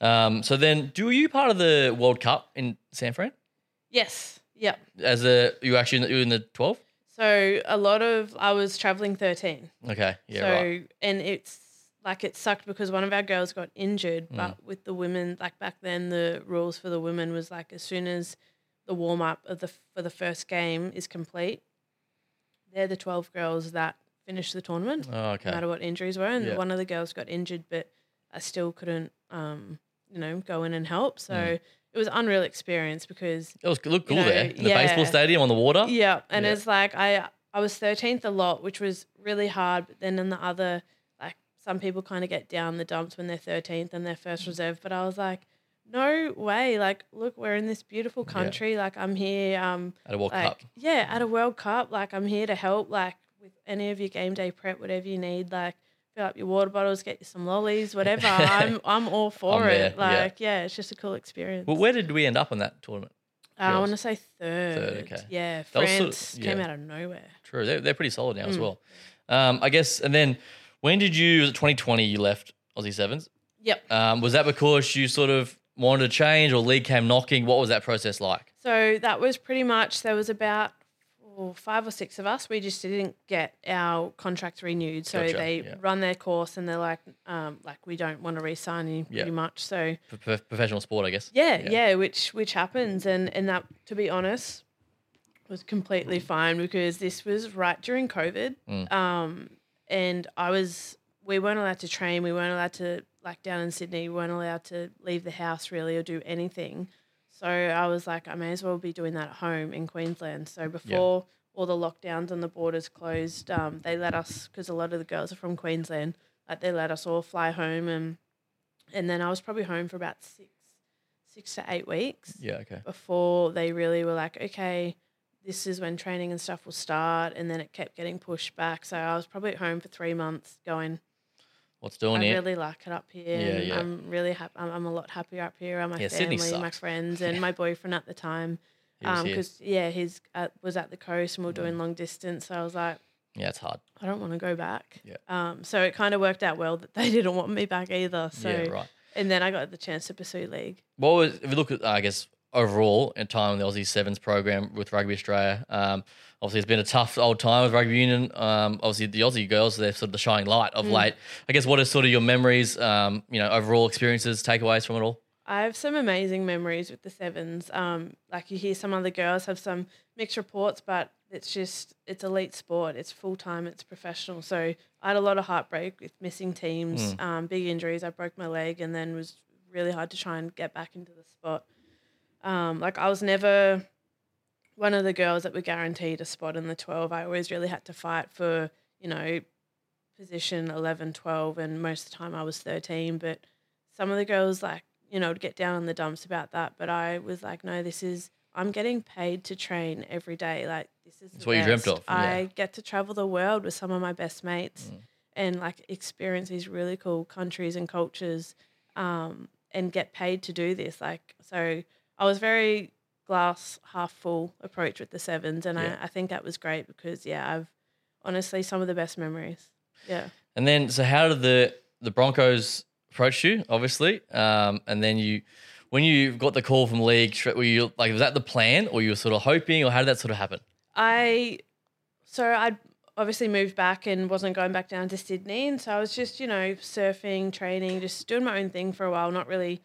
Um, so then, do you part of the World Cup in San Fran? Yes. Yep. As a you actually in the, you in the twelve? So a lot of I was traveling 13. Okay, yeah, so right. and it's like it sucked because one of our girls got injured, Mm. but with the women, like back then, the rules for the women was like as soon as the warm up of the for the first game is complete, they're the 12 girls that finished the tournament, Oh, okay. no matter what injuries were. And Yeah. one of the girls got injured, but I still couldn't, um, you know, go in and help. So Mm. it was an unreal experience because It was it looked cool know, there in the baseball stadium on the water. yeah, and Yeah. it's like I I was thirteenth a lot, which was really hard. But then in the other, like some people kind of get down the dumps when they're thirteenth and their first Mm. reserve. But I was like, no way! Like, look, we're in this beautiful Yeah. country. Like, I'm here. Um, At a World like Cup. yeah, at a World Cup. Like, I'm here to help. Like with any of your game day prep, whatever you need. Like. Fill up your water bottles, get you some lollies, whatever. I'm I'm all for I'm it. there. Like, yeah. it's just a cool experience. Well, where did we end up on that tournament? Uh, I want to say third. Third, okay. Yeah, That was sort of- France came out of nowhere. True, they're, they're pretty solid now as Mm. well. Um, I guess, and then when did you? Was it 2020? You left Aussie Sevens. Yep. Um, was that because you sort of wanted to change, or league came knocking? What was that process like? So that was pretty much there was about oh, five or six of us. We just didn't get our contracts renewed. So Gotcha, they yeah. run their course and they're like, um, like we don't want to re-sign you Yeah. pretty much. So pro- professional sport, I guess. yeah, Yeah. yeah, which which happens and and that to be honest was completely fine because this was right during COVID. Mm. Um, and I was we weren't allowed to train. We weren't allowed to like down in Sydney. We weren't allowed to leave the house really or do anything So I was like, I may as well be doing that at home in Queensland. So before all the lockdowns and the borders closed, um, they let us because a lot of the girls are from Queensland. Like they let us all fly home, and and then I was probably home for about six six to eight weeks Yeah. Okay. before they really were like, okay, this is when training and stuff will start. And then it kept getting pushed back. So I was probably at home for three months going, What's doing here? I it? really like it up here. Yeah, yeah. I'm really happy. I'm, I'm a lot happier up here. My Yeah, family, my friends, and my boyfriend at the time. Was Um, because yeah, he's at, was at the coast and we are Mm. doing long distance. So I was like, yeah, it's hard. I don't want to go back. Yeah. Um, so it kind of worked out well that they didn't want me back either. So yeah. Right. and then I got the chance to pursue league. What was if you look at I guess overall in time in the Aussie Sevens program with Rugby Australia? Um, obviously, it's been a tough old time with rugby union. Um, obviously, the Aussie girls they're sort of the shining light Mm. of late. I guess what are sort of your memories? Um, you know, overall experiences, takeaways from it all. I have some amazing memories with the sevens. Um, like you hear some other girls have some mixed reports, but it's just it's elite sport. It's full time. It's professional. So I had a lot of heartbreak with missing teams, um, big injuries. I broke my leg, and then was really hard to try and get back into the spot. Um, like I was never one of the girls that were guaranteed a spot in the 12. I always really had to fight for, you know, position 11, 12, and most of the time I was 13. But some of the girls, like, you know, would get down on the dumps about that. But I was like, no, this is, I'm getting paid to train every day. Like, this is what you dreamt of, yeah. I get to travel the world with some of my best mates and like experience these really cool countries and cultures um, and get paid to do this. Like, so I was very glass half full approach with the sevens, and Yeah. I, I think that was great because yeah, I've honestly some of the best memories. Yeah, And then, so how did the the Broncos approach you? Obviously, um, and then you, when you got the call from league, were you like, was that the plan, or you were sort of hoping, or how did that sort of happen? I so I'd obviously moved back and wasn't going back down to Sydney, and so I was just you know surfing, training, just doing my own thing for a while, not really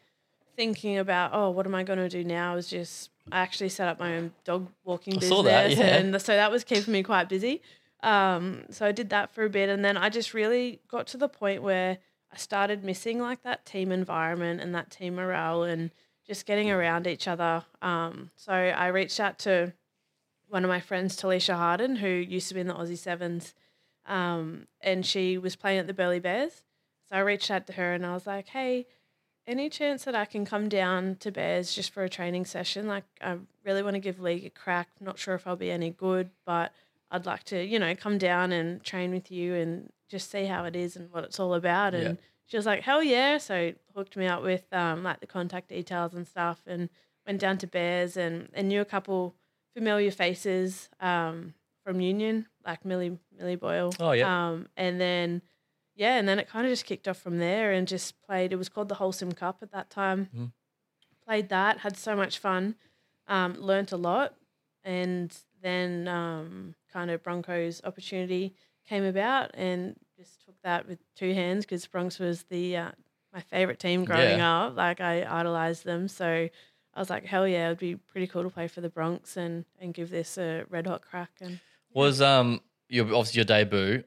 thinking about oh what am I going to do now. I was just I actually set up my own dog walking I business, saw that, yeah. and so that was keeping me quite busy. Um, so I did that for a bit, and then I just really got to the point where I started missing like that team environment and that team morale, and just getting around each other. Um, so I reached out to one of my friends, Talisha Harden, who used to be in the Aussie Sevens, um, and she was playing at the Burleigh Bears. So I reached out to her and I was like, "Hey, any chance that I can come down to Bears just for a training session? Like, I really want to give league a crack. Not sure if I'll be any good, but I'd like to, you know, come down and train with you and just see how it is and what it's all about." And she was like, "Hell yeah!" So hooked me up with um, like the contact details and stuff, and went down to Bears and, and knew a couple familiar faces um, from Union, like Millie Millie Boyle. Oh, yeah. Um, and then yeah, and then it kind of just kicked off from there and just played. It was called the Wholesome Cup at that time. Mhm. Played that, had so much fun, um, learnt a lot, and then um, kind of Broncos opportunity came about and just took that with two hands because Bronx was the uh, my favorite team growing up. Like I idolized them, so I was like, hell yeah, it'd be pretty cool to play for the Bronx and and give this a red hot crack. And Was um your obviously your debut?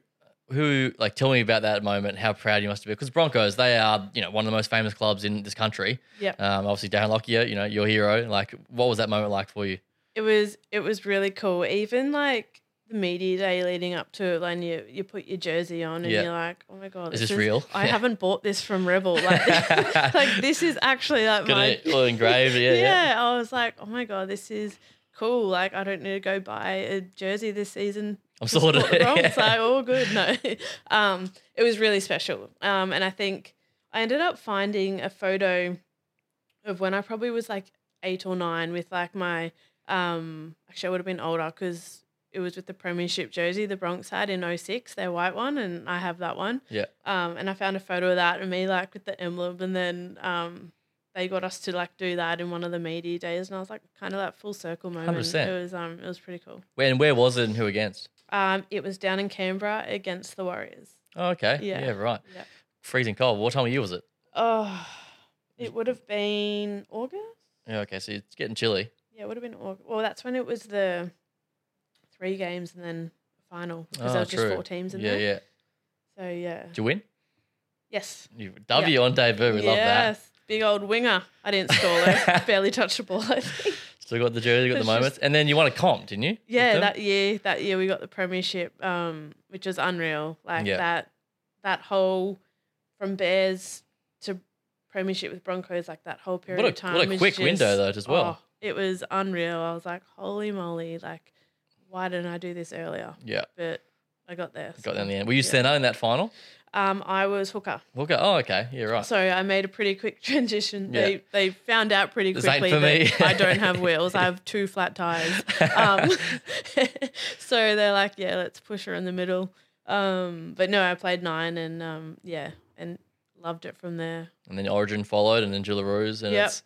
Who like tell me about that moment? How proud you must have been because Broncos they are you know one of the most famous clubs in this country. yeah, Um, obviously Darren Lockyer, you know your hero. Like, what was that moment like for you? it was it was really cool. Even like the media day leading up to it, when you you put your jersey on and Yeah. you're like, oh my god, Is this real? I Yeah. haven't bought this from Rebel. Like, like this is actually like Gonna my well, engraved, yeah, yeah. I was like, oh my god, this is cool. Like I don't need to go buy a jersey this season. I'm sorted. support the Bronx. Yeah. Like all good. No, um, it was really special. Um, and I think I ended up finding a photo of when I probably was like eight or nine with like my um. Actually, I would have been older because it was with the Premiership jersey the Bronx had in 06, their white one, and I have that one. Yeah. Um, and I found a photo of that and me like with the emblem, and then um, they got us to like do that in one of the media days, and I was like kind of that full circle moment. 100%. It was um, it was pretty cool. Where and where was it and who against? Um, it was down in Canberra against the Warriors. Oh, okay. Yeah. Yeah, right. Yeah. Freezing cold. What time of year was it? Oh, it would have been August. Yeah, okay, so it's getting chilly. Yeah, it would have been August. Well, that's when it was the three games and then final because Oh, there was just four teams in yeah, there. yeah. So yeah. Did you win? Yes. You W on debut. We love that. yes. big old winger. I didn't score though. Barely touched the ball. I think. Still got the jersey, we got the moments, just- and then you won a comp, didn't you? Yeah, that year, that year we got the premiership, um, which was unreal. Like Yeah. that, that whole from Bears to premiership with Broncos, like that whole period What a- of time. what a quick window just- though as well. oh, it was unreal. I was like, holy moly! Like, why didn't I do this earlier? yeah. But I got there. Got there in the end. Were you yeah. center in that final? Um, I was hooker. Hooker. Oh, okay. Yeah, right. So I made a pretty quick transition. Yeah. They they found out pretty This quickly that me. I don't have wheels. I have two flat tires. Um, so they're like, yeah, let's push her in the middle. Um, but no, I played nine and um, yeah, and loved it from there. and then Origin followed, and then Jillaroos, and Yep. it's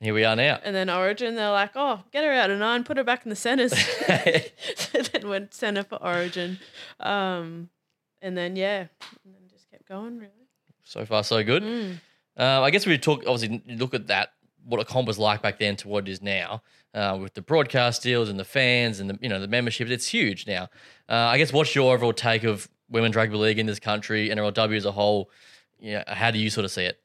here we are now. And then Origin, they're like, oh, get her out of nine, put her back in the centers. so then went center for Origin. Um, and then yeah, going really. so far, so good. Mm. Uh, I guess we talk obviously look at that what a comp was like back then to what it is now uh, with the broadcast deals and the fans and the you know the membership. It's huge now. Uh, I guess what's your overall take of women's rugby league in this country, NRLW as a whole? Yeah, how do you sort of see it?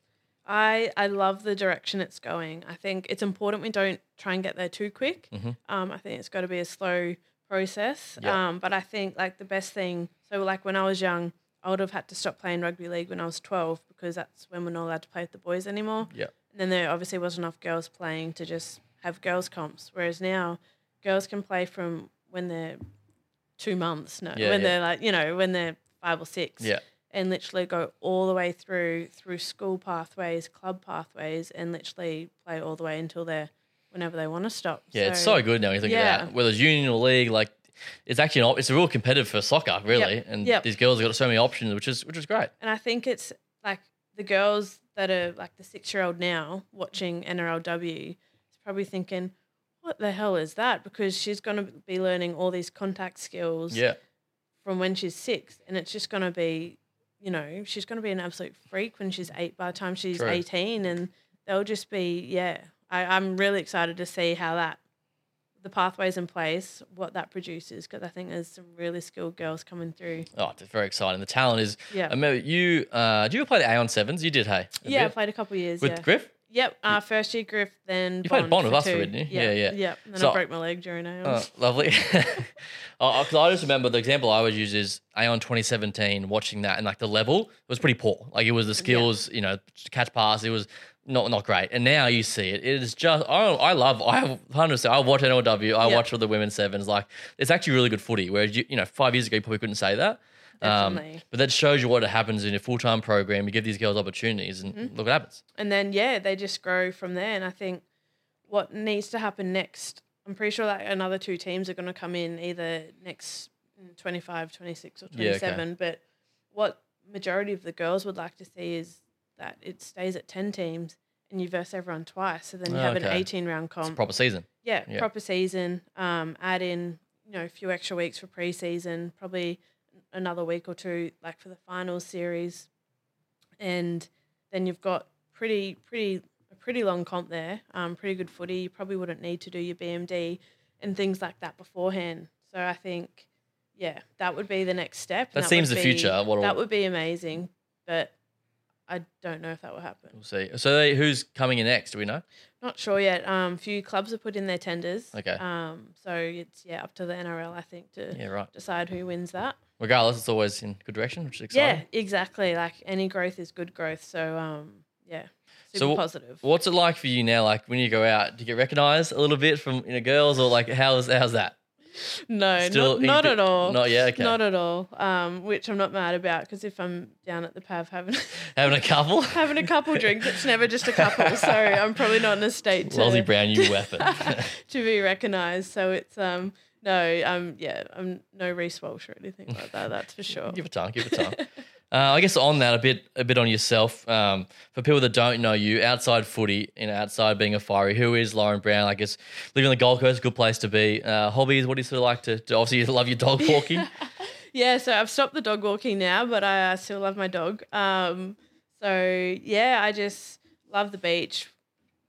I I love the direction it's going. I think it's important we don't try and get there too quick. Mhm. Um, I think it's got to be a slow process. Yeah. Um, but I think like the best thing. So like when I was young, I would have had to stop playing rugby league when I was twelve because that's when we're not allowed to play with the boys anymore. Yeah. And then there obviously wasn't enough girls playing to just have girls comps. Whereas now, girls can play from when they're two months. No, Yeah, when yeah. they're like you know when they're five or six Yeah, and literally go all the way through through school pathways, club pathways, and literally play all the way until they're whenever they want to stop. yeah, it's so good now. when You think Yeah. of that, whether it's union or league, like it's actually an, it's a real competitive for soccer, really. And Yep. these girls have got so many options, which is which is great. And I think it's like the girls that are like the six year old now watching NRLW is probably thinking, "What the hell is that?" Because she's going to be learning all these contact skills Yeah, from when she's six, and it's just going to be, you know, she's going to be an absolute freak when she's eight. By the time she's True. eighteen, and they'll just be, yeah. I, I'm really excited to see how that, the pathways in place, what that produces, because I think there's some really skilled girls coming through. oh, it's very exciting. The talent is. Yeah, I remember you. Uh, do you ever play the Aon Sevens? You did, hey? Yeah. I played a couple of years. with yeah. Griff. Yep. Uh, first year Griff, then You played Bond with us, didn't you? Yeah, yeah. Yep. Then So- I broke my leg during Oh, Aons. lovely. Because I just remember the example I always use is Aon 2017, watching that and like the level was pretty poor. Like it was the skills, you know, catch pass, it was not not great. And now you see it. It is just, I, I love, I have 100%, I watch NRLW, I Yeah. watch all the women's sevens. Like it's actually really good footy. Whereas, you, you know, five years ago, you probably couldn't say that. Um, Definitely. but that shows you what happens in a full time program. You give these girls opportunities and Mm-hmm. look what happens. and then yeah, they just grow from there. And I think what needs to happen next, I'm pretty sure that another two teams are going to come in either next mm, 25, 26 or Yeah, okay. 27. But what majority of the girls would like to see is that it stays at 10 teams and you verse everyone twice. So then you Oh, have an 18 round It's a comp. proper season. yeah, yeah. proper season. Um, add in you know a few extra weeks for preseason, probably another week or two like for the finals series, and then you've got pretty pretty a pretty long comp there. Um, pretty good footy. You probably wouldn't need to do your BMD and things like that beforehand. So I think yeah, that would be the next step. and That seems the be- future, what'll- that would be amazing, but I don't know if that will happen. We'll see. So they, who's coming in next? Do we know? Not sure yet. Um, few clubs have put in their tenders. Okay. Um, so it's yeah up to the NRL I think to Yeah, right. decide who wins that. Regardless, it's always in good direction, which is exciting. Yeah, exactly. Like any growth is good growth. So um, yeah, super So positive. What's it like for you now? Like when you go out, do you get recognised a little bit from you know girls, or like how's how's that? no, Still not, not at all. Not yet. Okay. Not at all. Um, which I'm not mad about because if I'm down at the pav having Having a couple. having a couple drinks, it's never just a couple. So I'm probably not in a state to Lozzie Brown, you weapon. to be recognised. So it's um no um yeah I'm no Reece Walsh or anything like that. That's for sure. give it time. Give it time. Uh, I guess on that, a bit, a bit on yourself. Um, for people that don't know you, outside footy, you know, outside being a fiery, who is Lauren Brown? I guess living on the Gold Coast, a good place to be. Uh, hobbies, what do you sort of like to? to obviously, you love your dog walking. Yeah, so I've stopped the dog walking now, but I uh, still love my dog. Um, so yeah, I just love the beach.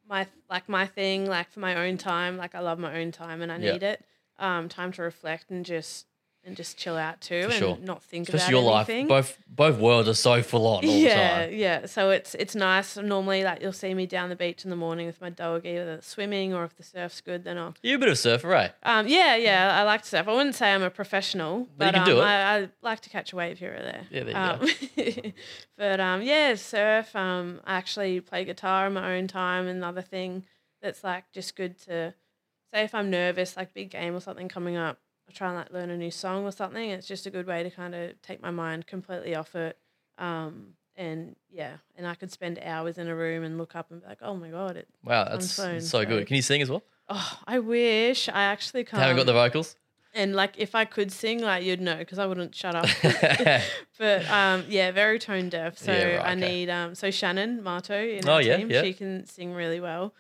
My like my thing, like for my own time. Like I love my own time, and I Yeah. need it. Um, time to reflect and just and just chill out too, and sure. not think Especially about your life. anything. Both both worlds are so full on all yeah, the time. yeah. Yeah. So it's it's nice. Normally, like you'll see me down the beach in the morning with my dog, either swimming or if the surf's good, then I'll. You're a bit of a surfer, right? Um, yeah, yeah. I like to surf. I wouldn't say I'm a professional, But you but, can do um, it. I, I like to catch a wave here or there. Yeah, there you um, but um, yeah, surf. Um, I actually play guitar in my own time. Another thing that's like just good to say if I'm nervous, like big game or something coming up. I try and like learn a new song or something. It's just a good way to kind of take my mind completely off it. Um, and yeah, and I could spend hours in a room and look up and be like, oh my god, it. Wow, that's so so- good. Can you sing as well? Oh, I wish I actually can't. Haven't got the vocals. And like, if I could sing, like you'd know because I wouldn't shut up. but um, yeah, very tone deaf. So Yeah, right, I okay. need um, so Shannon Mato in Oh, our yeah, team. yeah. She can sing really well.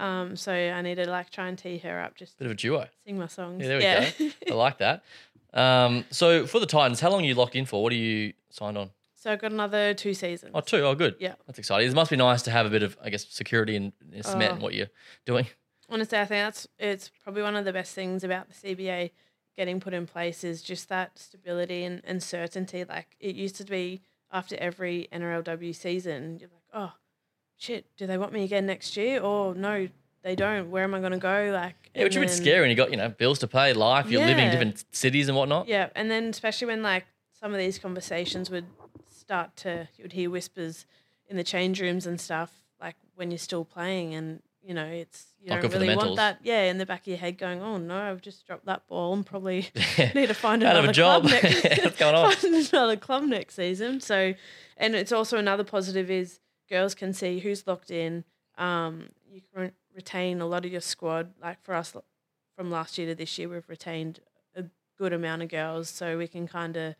Um, so I need to like try and tee her up, just Bit of a duo. sing my songs. Yeah, there we yeah. go. I like that. Um, so for the Titans, how long are you locked in for? What are you signed on? so I've got another two seasons. Oh, two. Oh, good. Yeah. That's exciting. It must be nice to have a bit of, I guess, security and cement in Oh. what you're doing. Honestly, I think that's it's probably one of the best things about the CBA getting put in place is just that stability and, and certainty. Like it used to be after every NRLW season, you're like, oh shit, do they want me again next year? Or no, they don't. Where am I going to go? Like, Yeah, which is a bit scary. And you got, you know, bills to pay, life. You're living in different cities and whatnot. Yeah, and then especially when like some of these conversations would start to, you would hear whispers in the change rooms and stuff, like when you're still playing, and you know it's you Not don't good for the really want that. Yeah, in the back of your head, going, "Oh no, I've just dropped that ball, and probably need to find another a job. club next. What's going on? find another club next season. So, and it's also another positive is girls can see who's locked in. Um, you can re- retain a lot of your squad. Like for us, from last year to this year, we've retained a good amount of girls, so we can kind of,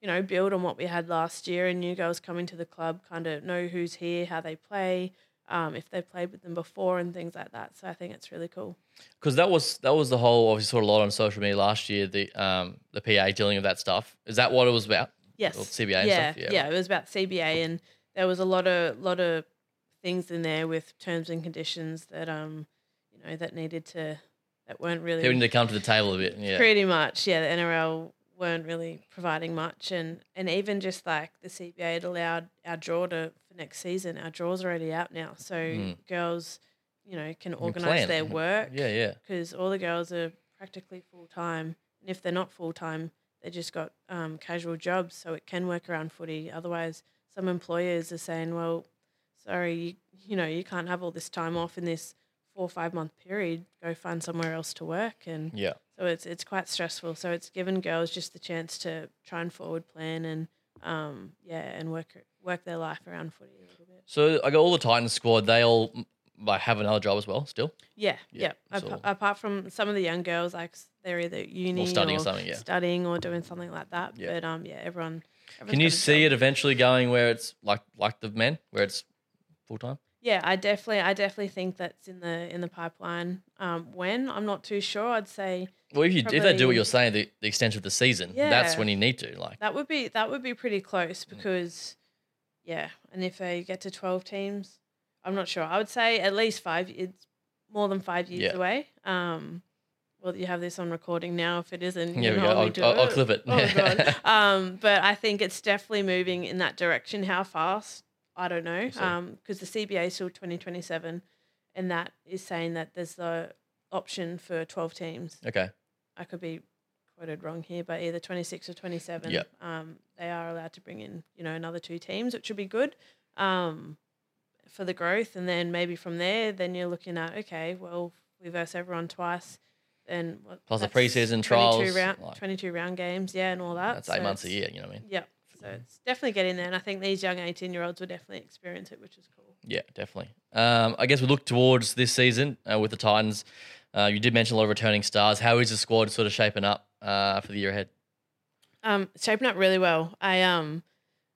you know, build on what we had last year. And new girls coming to the club kind of know who's here, how they play, um, if they played with them before, and things like that. So I think it's really cool. Because that was that was the whole obviously sort of a lot on social media last year. The um the PA dealing with that stuff. Is that what it was about? Yes. Or CBA and yeah, stuff? Yeah, yeah. It was about CBA, and there was a lot of lot of things in there with terms and conditions that um, you know, that needed to that weren't really People need to come to the table a bit. Yeah. pretty much. Yeah, the NRL weren't really providing much, and and even just like the CBA had allowed our draw to for next season. Our draw's already out now, so Mm. girls, you know, can organise their work Yeah, yeah. because all the girls are practically full time. And if they're not full time, they just got um, casual jobs, so it can work around footy. Otherwise, some employers are saying, "Well, sorry, you, you know, you can't have all this time off in this four or five month period. Go find somewhere else to work." And Yeah. so it's it's quite stressful. So it's given girls just the chance to try and forward plan and um, yeah, and work work their life around footy a little bit. So I got all the Titans squad. They all like have another job as well. Still. Yeah, Yeah, yeah. Ap- apart from some of the young girls, like they're either uni or studying or something, yeah. studying or doing something like that. Yeah. But um, yeah, everyone. Can you see it eventually going where it's like like the men, where it's full time? Yeah, I definitely, I definitely think that's in the in the pipeline. Um, when I'm not too sure, I'd say Well, if you if they do what you're saying, the, the extension of the season, that's when you need to like. that would be that would be pretty close Mm. because, yeah, and if they get to twelve teams, I'm not sure. I would say at least five. It's more than five years Yeah. away. Um, well, you have this on recording now. If it isn't, Yeah, you we know, go. we I'll, do I'll, I'll clip it. Oh god. um, but I think it's definitely moving in that direction. How fast? I don't know. see. Um, because the CBA is still twenty twenty seven, and that is saying that there's the option for twelve teams. okay. I could be quoted wrong here, but either twenty six or twenty seven. Yep. Um, they are allowed to bring in you know another two teams, which would be good. Um, for the growth, and then maybe from there, then you're looking at okay, well, we verse everyone twice. What, Plus the preseason 22 trials, round, like- 22 round games, yeah, and all that. That's eight So months a year. You know what I mean? yeah. So it's definitely getting there. And I think these young 18 year olds will definitely experience it, which is cool. Yeah, definitely. Um, I guess we look towards this season uh, with the Titans. Uh, you did mention a lot of returning stars. How is the squad sort of shaping up uh, for the year ahead? Um, shaping up really well. I um,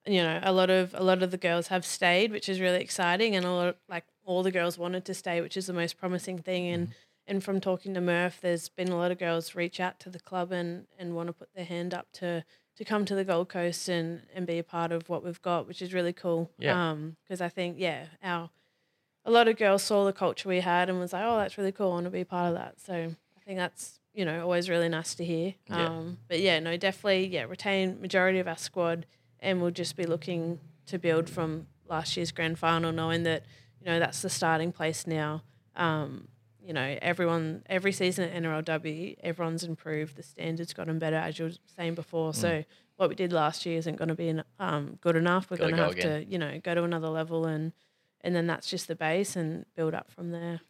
you know, a lot of a lot of the girls have stayed, which is really exciting, and a lot like all the girls wanted to stay, which is the most promising thing. And and from talking to Murph, there's been a lot of girls reach out to the club and and want to put their hand up to to come to the Gold Coast and and be a part of what we've got, which is really cool. Yeah. Um, because I think yeah, our a lot of girls saw the culture we had and was like, oh, that's really cool. I want to be a part of that. So I think that's you know, always really nice to hear. Yeah. Um, but yeah, no, definitely, yeah, retain majority of our squad, and we'll just be looking to build from last year's grand final, knowing that you know that's the starting place now. Um, you know, everyone every season at NRLW, everyone's improved. The standards gotten better, as you were saying before. Mm. So what we did last year isn't going to be um, good enough. We're going to go have again. to, you know, go to another level and and then that's just the base and build up from there.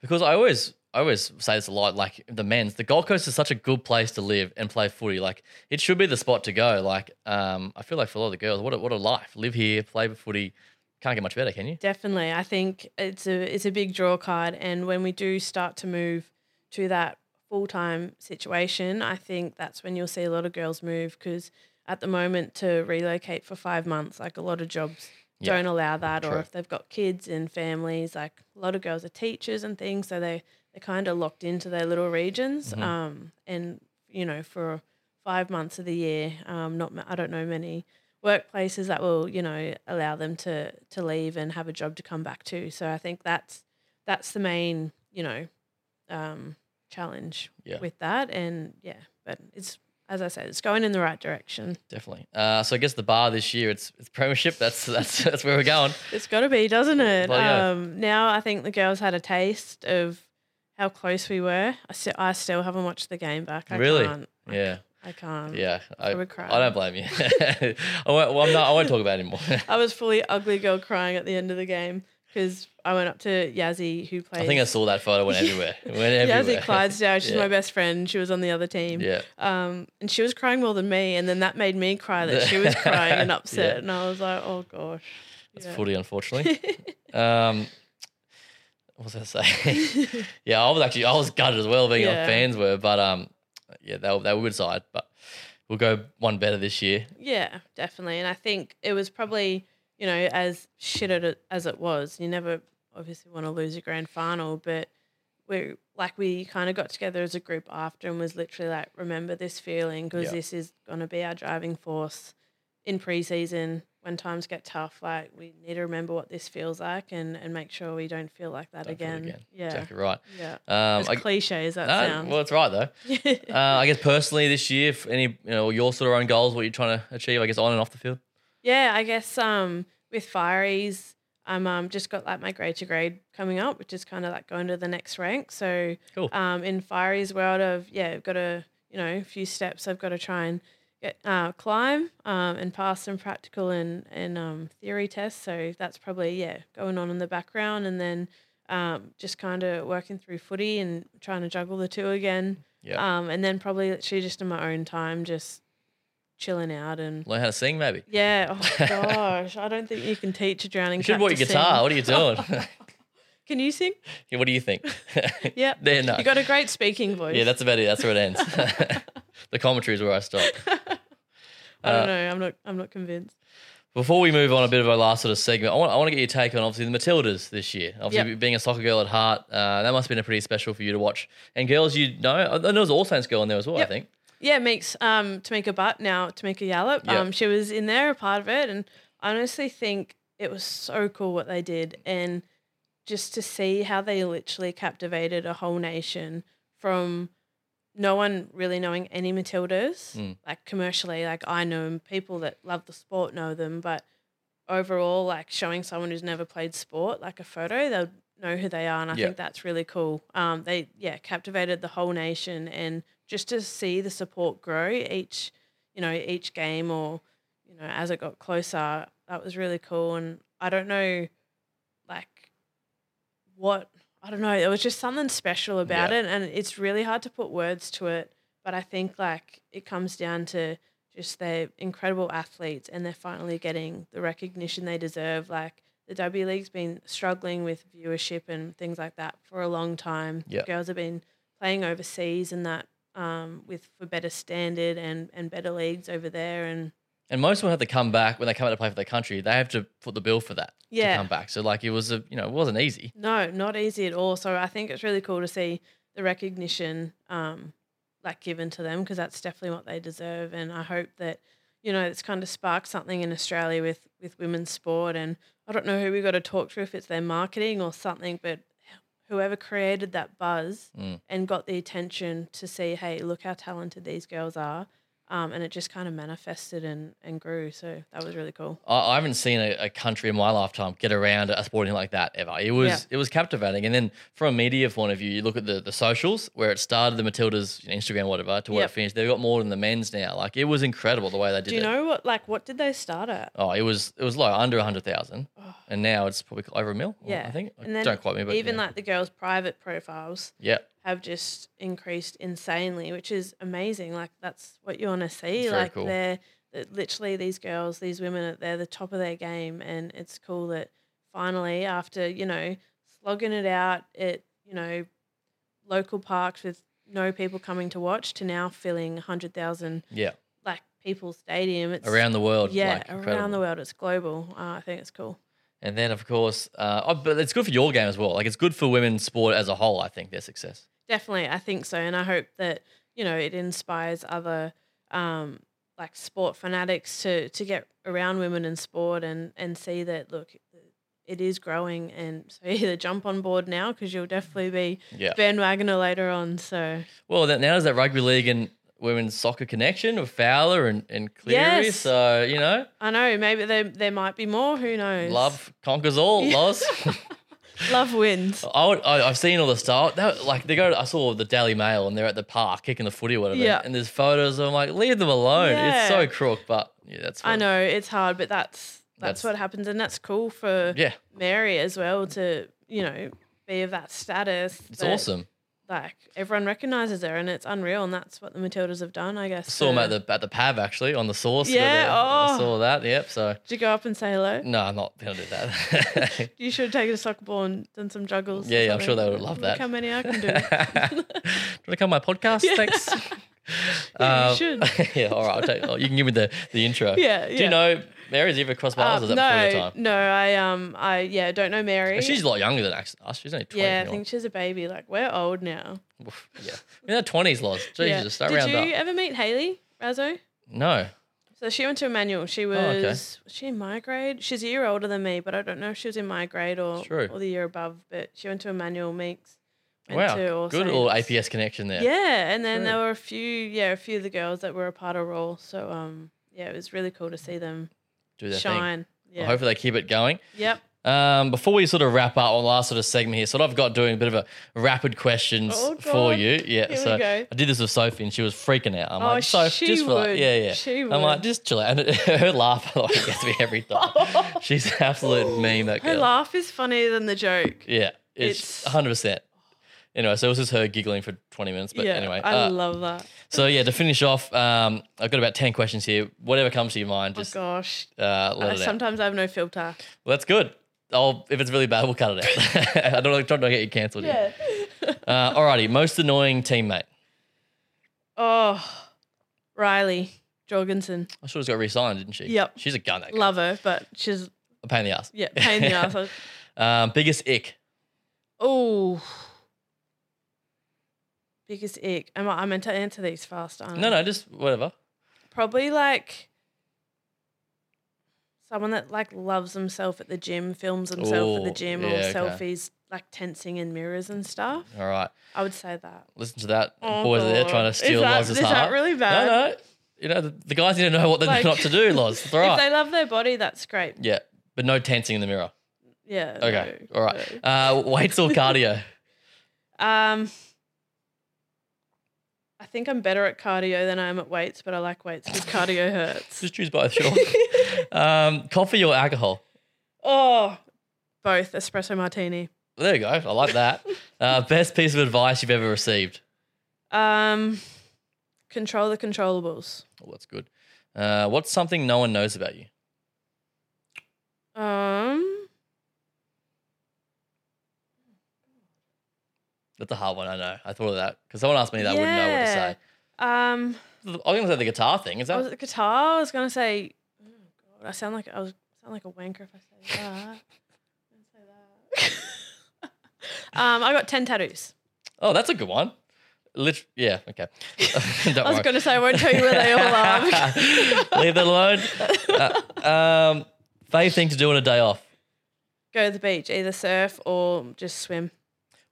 Because I always I always say this a lot, like the men's, the Gold Coast is such a good place to live and play footy. Like it should be the spot to go. Like um, I feel like for a lot of the girls, what a, what a life. Live here, play footy. Can't get much better, can you? Definitely, I think it's a it's a big draw card, and when we do start to move to that full time situation, I think that's when you'll see a lot of girls move because at the moment to relocate for five months, like a lot of jobs Yeah, don't allow that, true. or if they've got kids and families, like a lot of girls are teachers and things, so they they're kind of locked into their little regions, Mhm. um, and you know for five months of the year, um, not I don't know many workplaces that will you know allow them to to leave and have a job to come back to. So I think that's that's the main you know um, challenge Yeah. with that, and yeah, but it's as I said, it's going in the right direction. Definitely. Uh, so I guess the bar this year, it's it's premiership. That's that's that's where we're going. It's got to be, doesn't it? Well, yeah. Um, now I think the girls had a taste of how close we were. I still, I still haven't watched the game back. I Really? Can't. Yeah, I can't. yeah. I, would cry. I don't blame you. I won't, well, I'm not. I won't talk about it anymore. I was fully ugly girl crying at the end of the game because I went up to Yazzie, who played. I think I saw that photo. Went everywhere. It went everywhere. Yazzie Clydesdale. She's Yeah. my best friend. She was on the other team. Yeah. Um, and she was crying more than me, and then that made me cry that she was crying and upset, Yeah. and I was like, oh gosh. That's Yeah. footy, unfortunately. um, what was I say? yeah, I was actually I was gutted as well, being Yeah. fans were, but um, yeah, they were, they were good side, but we'll go one better this year. Yeah, definitely. And I think it was probably, you know, as shit as it was, you never obviously want to lose a grand final, but we like we kind of got together as a group after and was literally like, remember this feeling because Yeah. this is going to be our driving force in preseason when times get tough. Like we need to remember what this feels like and, and make sure we don't feel like that again. again. Yeah. exactly right. Yeah. Um, As I, cliche as that no, sounds. well, it's right though. Uh, I guess personally this year, if any you know your sort of own goals, what you're trying to achieve, I guess on and off the field. Yeah, I guess um with Fireys, I'm um just got like my grade to grade coming up, which is kind of like going to the next rank. So Cool. um in Fireys world of yeah, I've got a you know a few steps I've got to try and get uh, climb um and pass some practical and and um theory tests. So that's probably yeah going on in the background, and then um just kind of working through footy and trying to juggle the two again. Yeah. Um and then probably literally just in my own time, just chilling out and Learn how to sing, maybe. yeah. Oh gosh, I don't think you can teach a drowning You should bought your guitar. sing. What are you doing? Can you sing? Yeah, what do you think? Yep. There, no. You got a great speaking voice. yeah, that's about it. That's where it ends. The commentary is where I stop. I don't know. I'm not. I'm not convinced. Before we move on, a bit of a last sort of segment. I want, I want to get your take on obviously the Matildas this year. Obviously, Yep. being a soccer girl at heart, uh, that must have been a pretty special for you to watch. And girls, you know, know there was an All Saints girl in there as well. I think. Yeah, Meeks. Um, Tameka Butt now Tameka Yallop. Yep. Um, she was in there, a part of it, and I honestly think it was so cool what they did, and just to see how they literally captivated a whole nation from no one really knowing any Matildas, Mm. like commercially. Like I know people that love the sport know them, but overall, like showing someone who's never played sport like a photo, they'll know who they are, and I Yeah. think that's really cool. Um, they yeah captivated the whole nation, and just to see the support grow each, you know, each game or you know as it got closer, that was really cool. And I don't know, like what I don't know. There was just something special about Yeah. it, and it's really hard to put words to it. But I think like it comes down to just they're incredible athletes, and they're finally getting the recognition they deserve. Like the W League's been struggling with viewership and things like that for a long time. Yeah. Girls have been playing overseas and that um, with for better standard and and better leagues over there, and And most them have to come back when they come out to play for their country. They have to put the bill for that Yeah. to come back. So like it was a you know it wasn't easy. No, not easy at all. So I think it's really cool to see the recognition um, like given to them because that's definitely what they deserve. And I hope that you know it's kind of sparked something in Australia with with women's sport. And I don't know who we got to talk to if it's their marketing or something, but whoever created that buzz Mm. and got the attention to see, hey, look how talented these girls are. Um, and it just kind of manifested and, and grew. So that was really cool. I, I haven't seen a, a country in my lifetime get around a sporting like that ever. It was Yeah. it was captivating. And then from a media point of view, you look at the, the socials where it started, the Matildas Instagram, whatever, to where Yep. it finished. They've got more than the men's now. Like it was incredible the way they did it. Do you it. know what, like, what did they start at? Oh, it was it was low, under a hundred thousand, and now it's probably over a mil. Yeah. I think. And then Don't quote me, but even yeah. like the girls' private profiles yeah, have just increased insanely, which is amazing. Like that's what you want to see. Like cool. they're literally these girls, these women, they're the top of their game, and it's cool that finally, after you know slogging it out at you know local parks with no people coming to watch, to now filling hundred thousand yeah, like people stadium. It's around the world. yeah like, around the world. It's global. Uh, I think it's cool. And then of course, uh, oh, but it's good for your game as well. Like it's good for women's sport as a whole. I think their success. Definitely, I think so, and I hope that you know it inspires other um, like sport fanatics to to get around women in sport and and see that look, it is growing, and so either jump on board now because you'll definitely be Yeah. bandwagoner later on. So Well, now there's that rugby league and women's soccer connection with Fowler and, and Cleary. Yes. So, you know, I know maybe there there might be more. Who knows? love conquers all, Yeah. Loz. love wins. I would, I, I've seen all the stuff. That, like they go. I saw the Daily Mail and they're at the park kicking the footy or whatever. Yeah. And there's photos. I'm like, leave them alone. It's so Yeah. crook, but yeah, that's. I know it's hard, but that's That's- that's, what happens, and that's cool for Yeah, Mary as well to you know be of that status. it's awesome. Like everyone recognizes her and it's unreal and that's what the Matildas have done, I guess. Saw them at the at the Pav actually on the source. Yeah, I oh. saw that. Yep. So Did you go up and say hello? no, I'm not gonna do that. You should have taken a soccer ball and done some juggles. Yeah, yeah, I'm sure they would love Look that. how many I can do. do you want to come my podcast? Thanks. Yeah, you Um, should. yeah, all right. I'll take, oh, you can give me the, the intro. Yeah, Do yeah. you know Mary's ever crossed paths? or is Um, that before your no, time? no, I um, I yeah, don't know Mary. She's a lot younger than us. us. She's only 20. yeah, I think she's a baby. Like we're old now. Yeah. In her 20s, Loz. Jesus, yeah. Did you up. ever meet Hayley Raso? No. So she went to Emmanuel. She was, Oh, okay. was she in my grade? She's a year older than me, but I don't know if she was in my grade or, True. or the year above. But she went to Emmanuel Meeks. Wow. Good little APS connection there. Yeah, and then True. there were a few, yeah, a few of the girls that were a part of Roll. So um, yeah, it was really cool to see them Do their thing. shine. Well, Yeah. hopefully they keep it going. Yep. Um, before we sort of wrap up on the last sort of segment here, so I've got doing a bit of a rapid questions Oh, for you. Yeah, Here so. I did this with Sophie and she was freaking out. I'm Oh, like, Soph, she just relax. would. Yeah, yeah. She I'm like, just chill out. And her laugh like, gets me every time. She's an absolute meme, that Her laugh is funnier than the joke. Yeah, it's It's- 100%. Anyway, so it was just her giggling for 20 minutes. But yeah, anyway, I uh, love that. so yeah, to finish off, um, I've got about 10 questions here. Whatever comes to your mind, Oh just uh, gosh, let Uh, it out. sometimes I have no filter. Well, that's good. I'll, if it's really bad, we'll cut it out. I don't like trying to get you cancelled. Yeah. Uh, alrighty, most annoying teammate. oh, Riley Jorgensen, I should have got re-signed, didn't she? Yep. She's a gun. That girl. love her, but she's a pain in the ass. yeah, pain in the ass. um, biggest ick. Oh. Biggest ick. Am I, I meant to answer these fast, aren't I? No, no, just whatever. Probably like someone that like loves himself at the gym, films himself at the gym, yeah, or okay. selfies like tensing in mirrors and stuff. All right, I would say that. listen to that. Oh, Boys are there trying to steal that- Loz's is heart. that really bad? No, no. You know, the, the guys need to know what they're Like- not to do, Loz. All If right. they love their body, that's great. yeah, but no tensing in the mirror. Yeah. Okay, no, all right. no. Uh, weights or cardio? Um, I think I'm better at cardio than I am at weights, but I like weights because cardio hurts. Just choose both, sure. um, coffee or alcohol? Oh, both espresso martini. There you go. I like that. Uh, best piece of advice you've ever received? Um, control the controllables. Oh, that's good. Uh, what's something no one knows about you? Um, That's a hard one. I know. I thought of that because someone asked me that. I wouldn't know what to say. um, I was going to say the guitar thing. Is I that? was at guitar. I was gonna say, oh God, I sound like I was sound like a wanker if I say that. Say that. um, I got ten tattoos. oh, that's a good one. Lit- yeah. Okay. Don't I was worry. gonna say I won't tell you where they all are. Leave that alone. Uh, um, fave thing to do on a day off. Go to the beach, either surf or just swim.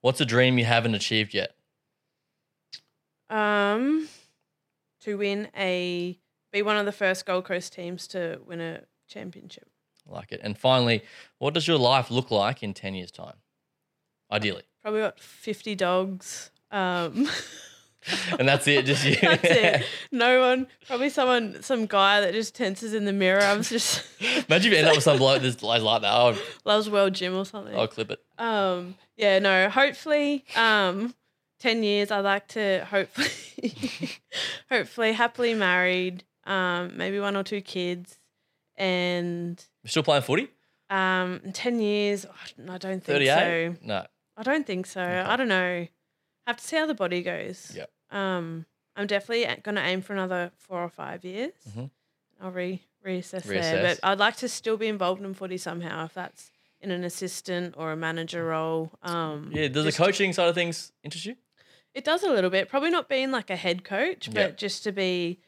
What's a dream you haven't achieved yet? Um, to win a be one of the first Gold Coast teams to win a championship. I like it. And finally, what does your life look like in 10 years' time? Ideally. Probably got fifty dogs. Um, And that's it. Just you. that's it. No one. Probably someone, some guy that just tenses in the mirror. I was just Imagine if you end up with some bloke that's like like that. I'll, loves World Gym or something. I'll clip it. Um, yeah, no, hopefully, um, 10 years, I'd like to hopefully, hopefully happily married, um, maybe one or two kids. And, You're still playing footy? um, in 10 years, I don't think 38? so. No. I don't think so. I don't know. Have to see how the body goes. Yep. Um, I'm definitely going to aim for another four or five years. Mhm. I'll re reassess, there, but I'd like to still be involved in footy somehow, if that's in an assistant or a manager role. Um, Yeah, does the coaching side of things interest you? It does a little bit. Probably not being like a head coach, but Yeah. just to be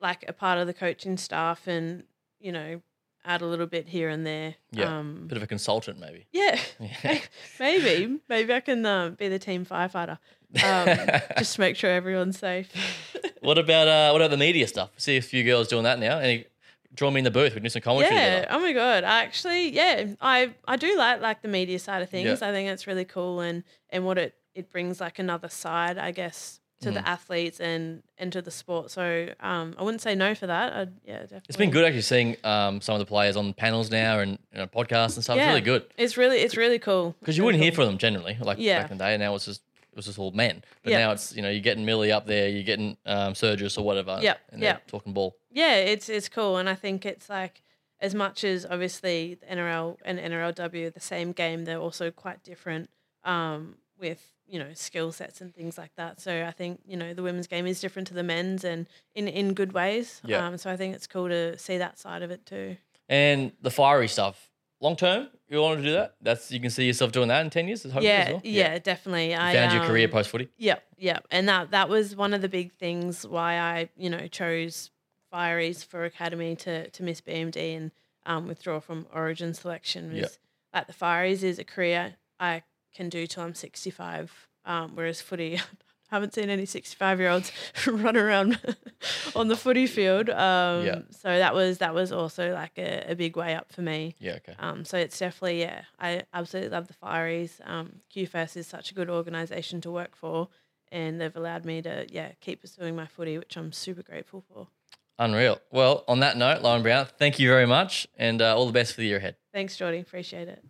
like a part of the coaching staff and you know add a little bit here and there. Yeah. Um, Bit of a consultant, maybe. yeah. Yeah. Maybe, maybe I can um, be the team firefighter. Um, just to make sure everyone's safe. What about uh, what about the media stuff? See a few girls doing that now. Any draw me in the booth. We can do some commentary yeah. together. Oh my god. I actually, yeah, I I do like like the media side of things. Yeah. I think it's really cool and and what it it brings like another side, I guess, to Mm. the athletes and and to the sport. So um, I wouldn't say no for that. I'd, yeah, definitely. It's been good actually seeing um, some of the players on panels now and you know, podcasts and stuff. It's Yeah. really good It's really it's really cool. because you really wouldn't hear cool. from them generally, like Yeah. back in the day. And now it's just was just all men, but Yeah. now it's you know you're getting Millie up there, you're getting um, Sergis or whatever. Yep, and they're yep. talking ball. Yeah, it's it's cool, and I think it's like as much as obviously the NRL and NRLW are the same game, they're also quite different um, with you know skill sets and things like that. So I think you know the women's game is different to the men's, and in in good ways. Yeah. Um, so I think it's cool to see that side of it too. And the fiery stuff, long term, you want to do that? That's you can see yourself doing that in ten years. Hopefully yeah, as well? yeah, definitely. You I found your career um, post footy. Yep, yep. And that that was one of the big things why I, you know, chose Fireys for Academy to to miss BMD and um, withdraw from Origin selection was Yep. like the Fireys is a career I can do till I'm 65. Um, whereas footy, haven't seen any 65 year olds run around on the footy field. Um, Yeah. So that was that was also like a, a big way up for me. Yeah, okay. Um, so it's definitely yeah, I absolutely love the Fireys. Um, QFS is such a good organisation to work for, and they've allowed me to yeah keep pursuing my footy, which I'm super grateful for. Unreal. Well, on that note, Lauren Brown, thank you very much, and uh, all the best for the year ahead. Thanks, Jordy. Appreciate it.